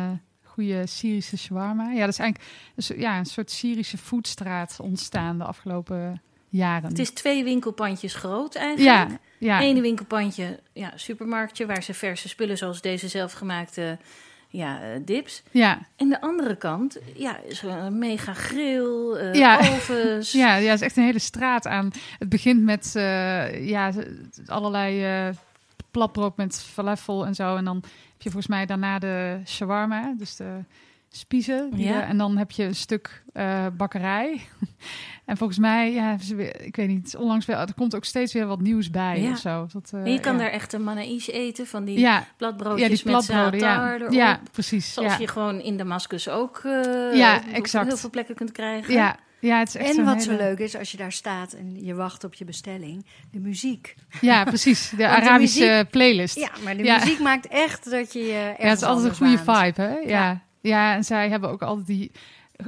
goede Syrische shawarma. Ja, dat is eigenlijk dus, ja, een soort Syrische voedstraat ontstaan de afgelopen jaren. Het is twee winkelpandjes groot eigenlijk. ja, ja. Ene winkelpandje, ja, supermarktje, waar ze verse spullen zoals deze zelfgemaakte ja, eh, dips. ja. En de andere kant, ja, is een mega grill, eh, Ja. ovens. *laughs* Ja, ja, het is echt een hele straat aan. Het begint met eh, ja, allerlei platbrood met falafel en zo. En dan heb je volgens mij daarna de shawarma, dus de spiezen. die Ja. er- en dan heb je een stuk eh, bakkerij. *laughs* en volgens mij, ja, hebben ze weer- ik weet niet, onlangs wel, er komt ook steeds weer wat nieuws bij Ja. of zo. Dat, eh, En je kan ja. daar echt een manaïs eten van die ja, platbroodjes ja, die met platbroden, ja. zaatar erop. Ja, precies. Zoals ja. je gewoon in Damascus ook eh, Ja, exact. heel veel plekken kunt krijgen. ja, ja, het is echt En wat zo leuk is, als je daar staat en je wacht op je bestelling, de muziek. Ja, precies. De *laughs* de Arabische muziek- playlist. Ja, maar de Ja. muziek maakt echt dat je je Ja, het is altijd een goede waant. vibe, hè? Ja. Ja. Ja. en zij hebben ook altijd die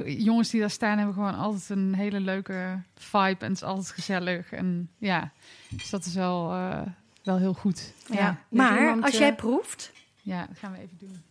jongens die daar staan, hebben gewoon altijd een hele leuke vibe en het is altijd gezellig. En ja, dus dat is wel, eh, wel heel goed. Ja. Maar iemand, als eh, jij proeft, ja, dat gaan we even doen.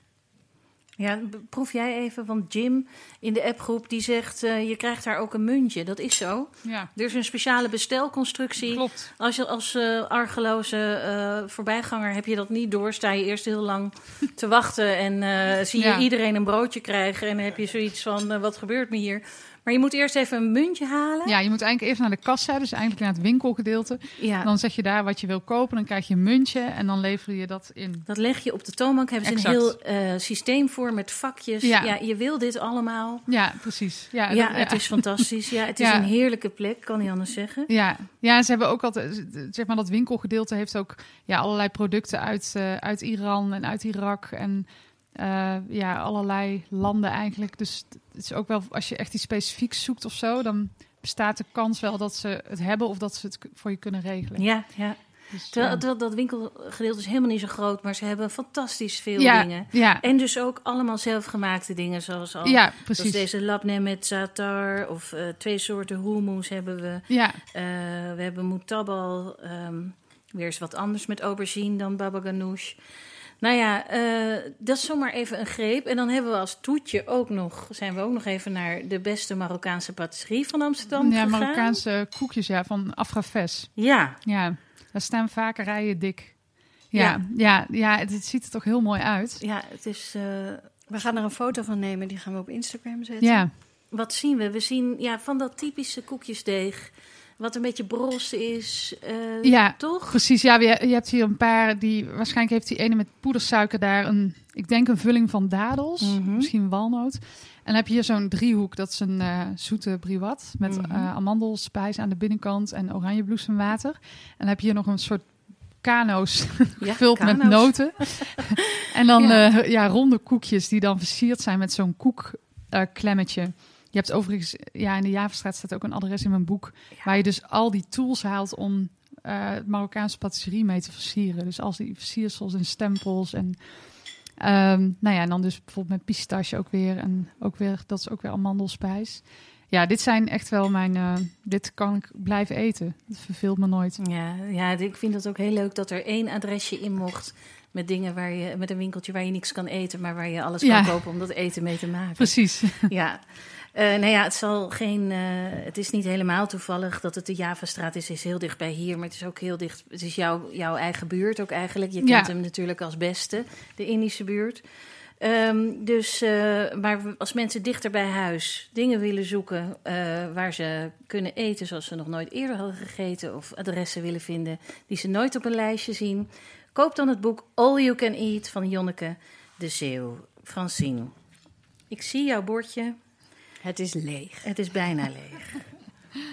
Ja, proef jij even, want Jim in de appgroep die zegt... eh, je krijgt daar ook een muntje. Dat is zo. Ja, Er is een speciale bestelconstructie. klopt. Als je als eh, argeloze eh, voorbijganger heb je dat niet door, sta je eerst heel lang te wachten en zie je Ja. iedereen een broodje krijgen en heb je zoiets van wat gebeurt me hier? Maar je moet eerst even een muntje halen. Ja, je moet eigenlijk eerst naar de kassa, dus eigenlijk naar het winkelgedeelte. Ja. Dan zeg je daar wat je wil kopen, dan krijg je een muntje en dan lever je dat in. Dat leg je op de toonbank. Hebben ze een heel eh, systeem voor met vakjes. Ja. Ja. je wil dit allemaal. Ja, precies. Ja, Ja, dat- het is fantastisch. Ja, het is *laughs* een heerlijke plek, kan niet anders zeggen. Ja, ja, ze hebben ook altijd, zeg maar, dat winkelgedeelte heeft ook ja, allerlei producten uit, eh, uit Iran en uit Irak en eh, ja, allerlei landen eigenlijk. Dus het is ook wel, als je echt iets specifieks zoekt of zo, dan bestaat de kans wel dat ze het hebben of dat ze het voor je kunnen regelen. Ja, ja. Dus, Terwijl, ja. terwijl dat winkelgedeelte is helemaal niet zo groot, maar ze hebben fantastisch veel ja, dingen. Ja, En dus ook allemaal zelfgemaakte dingen, zoals al ja, Zoals precies. deze labne met zatar of eh, twee soorten hummus hebben we. Ja, Eh, we hebben mutabal, ehm, weer eens wat anders met aubergine dan baba ganoush. Nou ja, eh, dat is zomaar even een greep. En dan hebben we als toetje ook nog, zijn we ook nog even naar de beste Marokkaanse patisserie van Amsterdam ja gegaan. Marokkaanse koekjes ja, van Afraves. Ja, Ja, daar staan vaak rijen dik. Ja, ja. ja, het, het ziet er toch heel mooi uit. ja, het is... eh, We gaan er een foto van nemen, die gaan we op Instagram zetten. Ja, wat zien we? We zien ja, van dat typische koekjesdeeg, wat een beetje bros is, eh, Ja, toch? Precies, ja, je, je hebt hier een paar die waarschijnlijk heeft die ene met poedersuiker daar een, ik denk een vulling van dadels, Mhm. misschien walnoot. En dan heb je hier zo'n driehoek, dat is een eh, zoete briwat met eh, amandelspijs aan de binnenkant en oranjebloesemwater. En dan heb je hier nog een soort kano's *laughs* Ja, gevuld met noten. *laughs* en dan Ja. ja. ja, ronde koekjes die dan versierd zijn met zo'n koekklemmetje. Je hebt overigens, ja, in de Javenstraat staat ook een adres in mijn boek, waar je dus al die tools haalt om eh Marokkaanse patisserie mee te versieren. Dus als die versiersels en stempels en ehm, nou ja, en dan dus bijvoorbeeld met pistache ook weer en ook weer dat is ook weer amandelspijs. Ja, dit zijn echt wel mijn. eh, dit kan ik blijven eten. Dat verveelt me nooit. Ja, ja, ik vind het ook heel leuk dat er één adresje in mocht met dingen waar je met een winkeltje waar je niks kan eten, maar waar je alles Ja. kan kopen om dat eten mee te maken. Precies. Ja. *laughs* Eh nou ja, het zal geen. eh, het is niet helemaal toevallig dat het de Javastraat is. Het is heel dicht bij hier, maar het is ook heel dicht. Het is jouw, jouw eigen buurt ook eigenlijk. Je kent Ja. hem natuurlijk als beste, de Indische buurt. Ehm, dus, eh, maar als mensen dichter bij huis dingen willen zoeken waar ze kunnen eten zoals ze nog nooit eerder hadden gegeten, of adressen willen vinden die ze nooit op een lijstje zien, koop dan het boek All You Can Eat van Jonneke de Zeeuw, Francine. Ik zie jouw bordje. Het is leeg. Het is bijna leeg.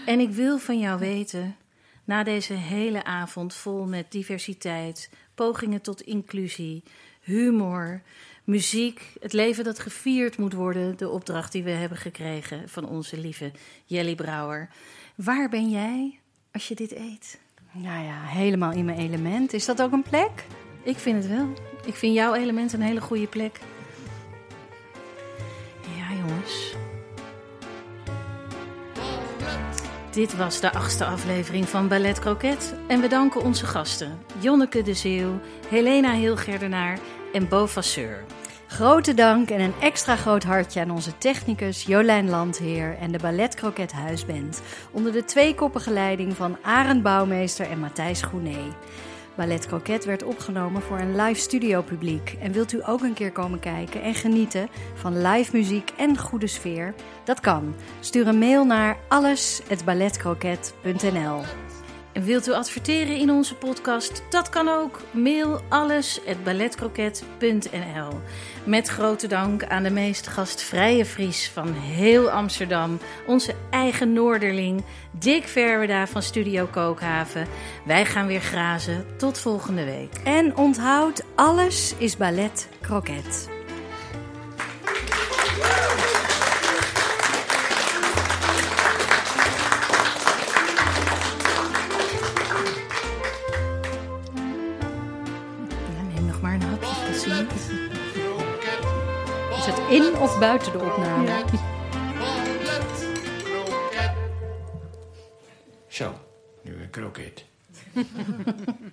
En ik wil van jou weten, na deze hele avond vol met diversiteit, pogingen tot inclusie, humor, muziek, het leven dat gevierd moet worden, de opdracht die we hebben gekregen van onze lieve Jelly Brouwer. Waar ben jij als je dit eet? Nou ja, helemaal in mijn element. Is dat ook een plek? Ik vind het wel. Ik vind jouw element een hele goede plek. Ja, jongens. Dit was de achtste aflevering van Ballet Croquet. En we danken onze gasten Jonneke de Zeeuw, Helena Hilgerdenaar en Bo Vasseur. Grote dank en een extra groot hartje aan onze technicus Jolijn Landheer en de Ballet Croquet Huisband. Onder de tweekoppige leiding van Arend Bouwmeester en Matthijs Groenee. Ballet Croquet werd opgenomen voor een live studio publiek. En wilt u ook een keer komen kijken en genieten van live muziek en goede sfeer? Dat kan. Stuur een mail naar alles@balletcroquet.nl. Wilt u adverteren in onze podcast? Dat kan ook. Mail alles@balletcroquet.nl. Met grote dank aan de meest gastvrije Fries van heel Amsterdam, onze eigen Noorderling, Dick Verweda van Studio Kookhaven. Wij gaan weer grazen. Tot volgende week. En onthoud, alles is ballet croquet. In of buiten de opname? Zo, nu een kroket. *laughs*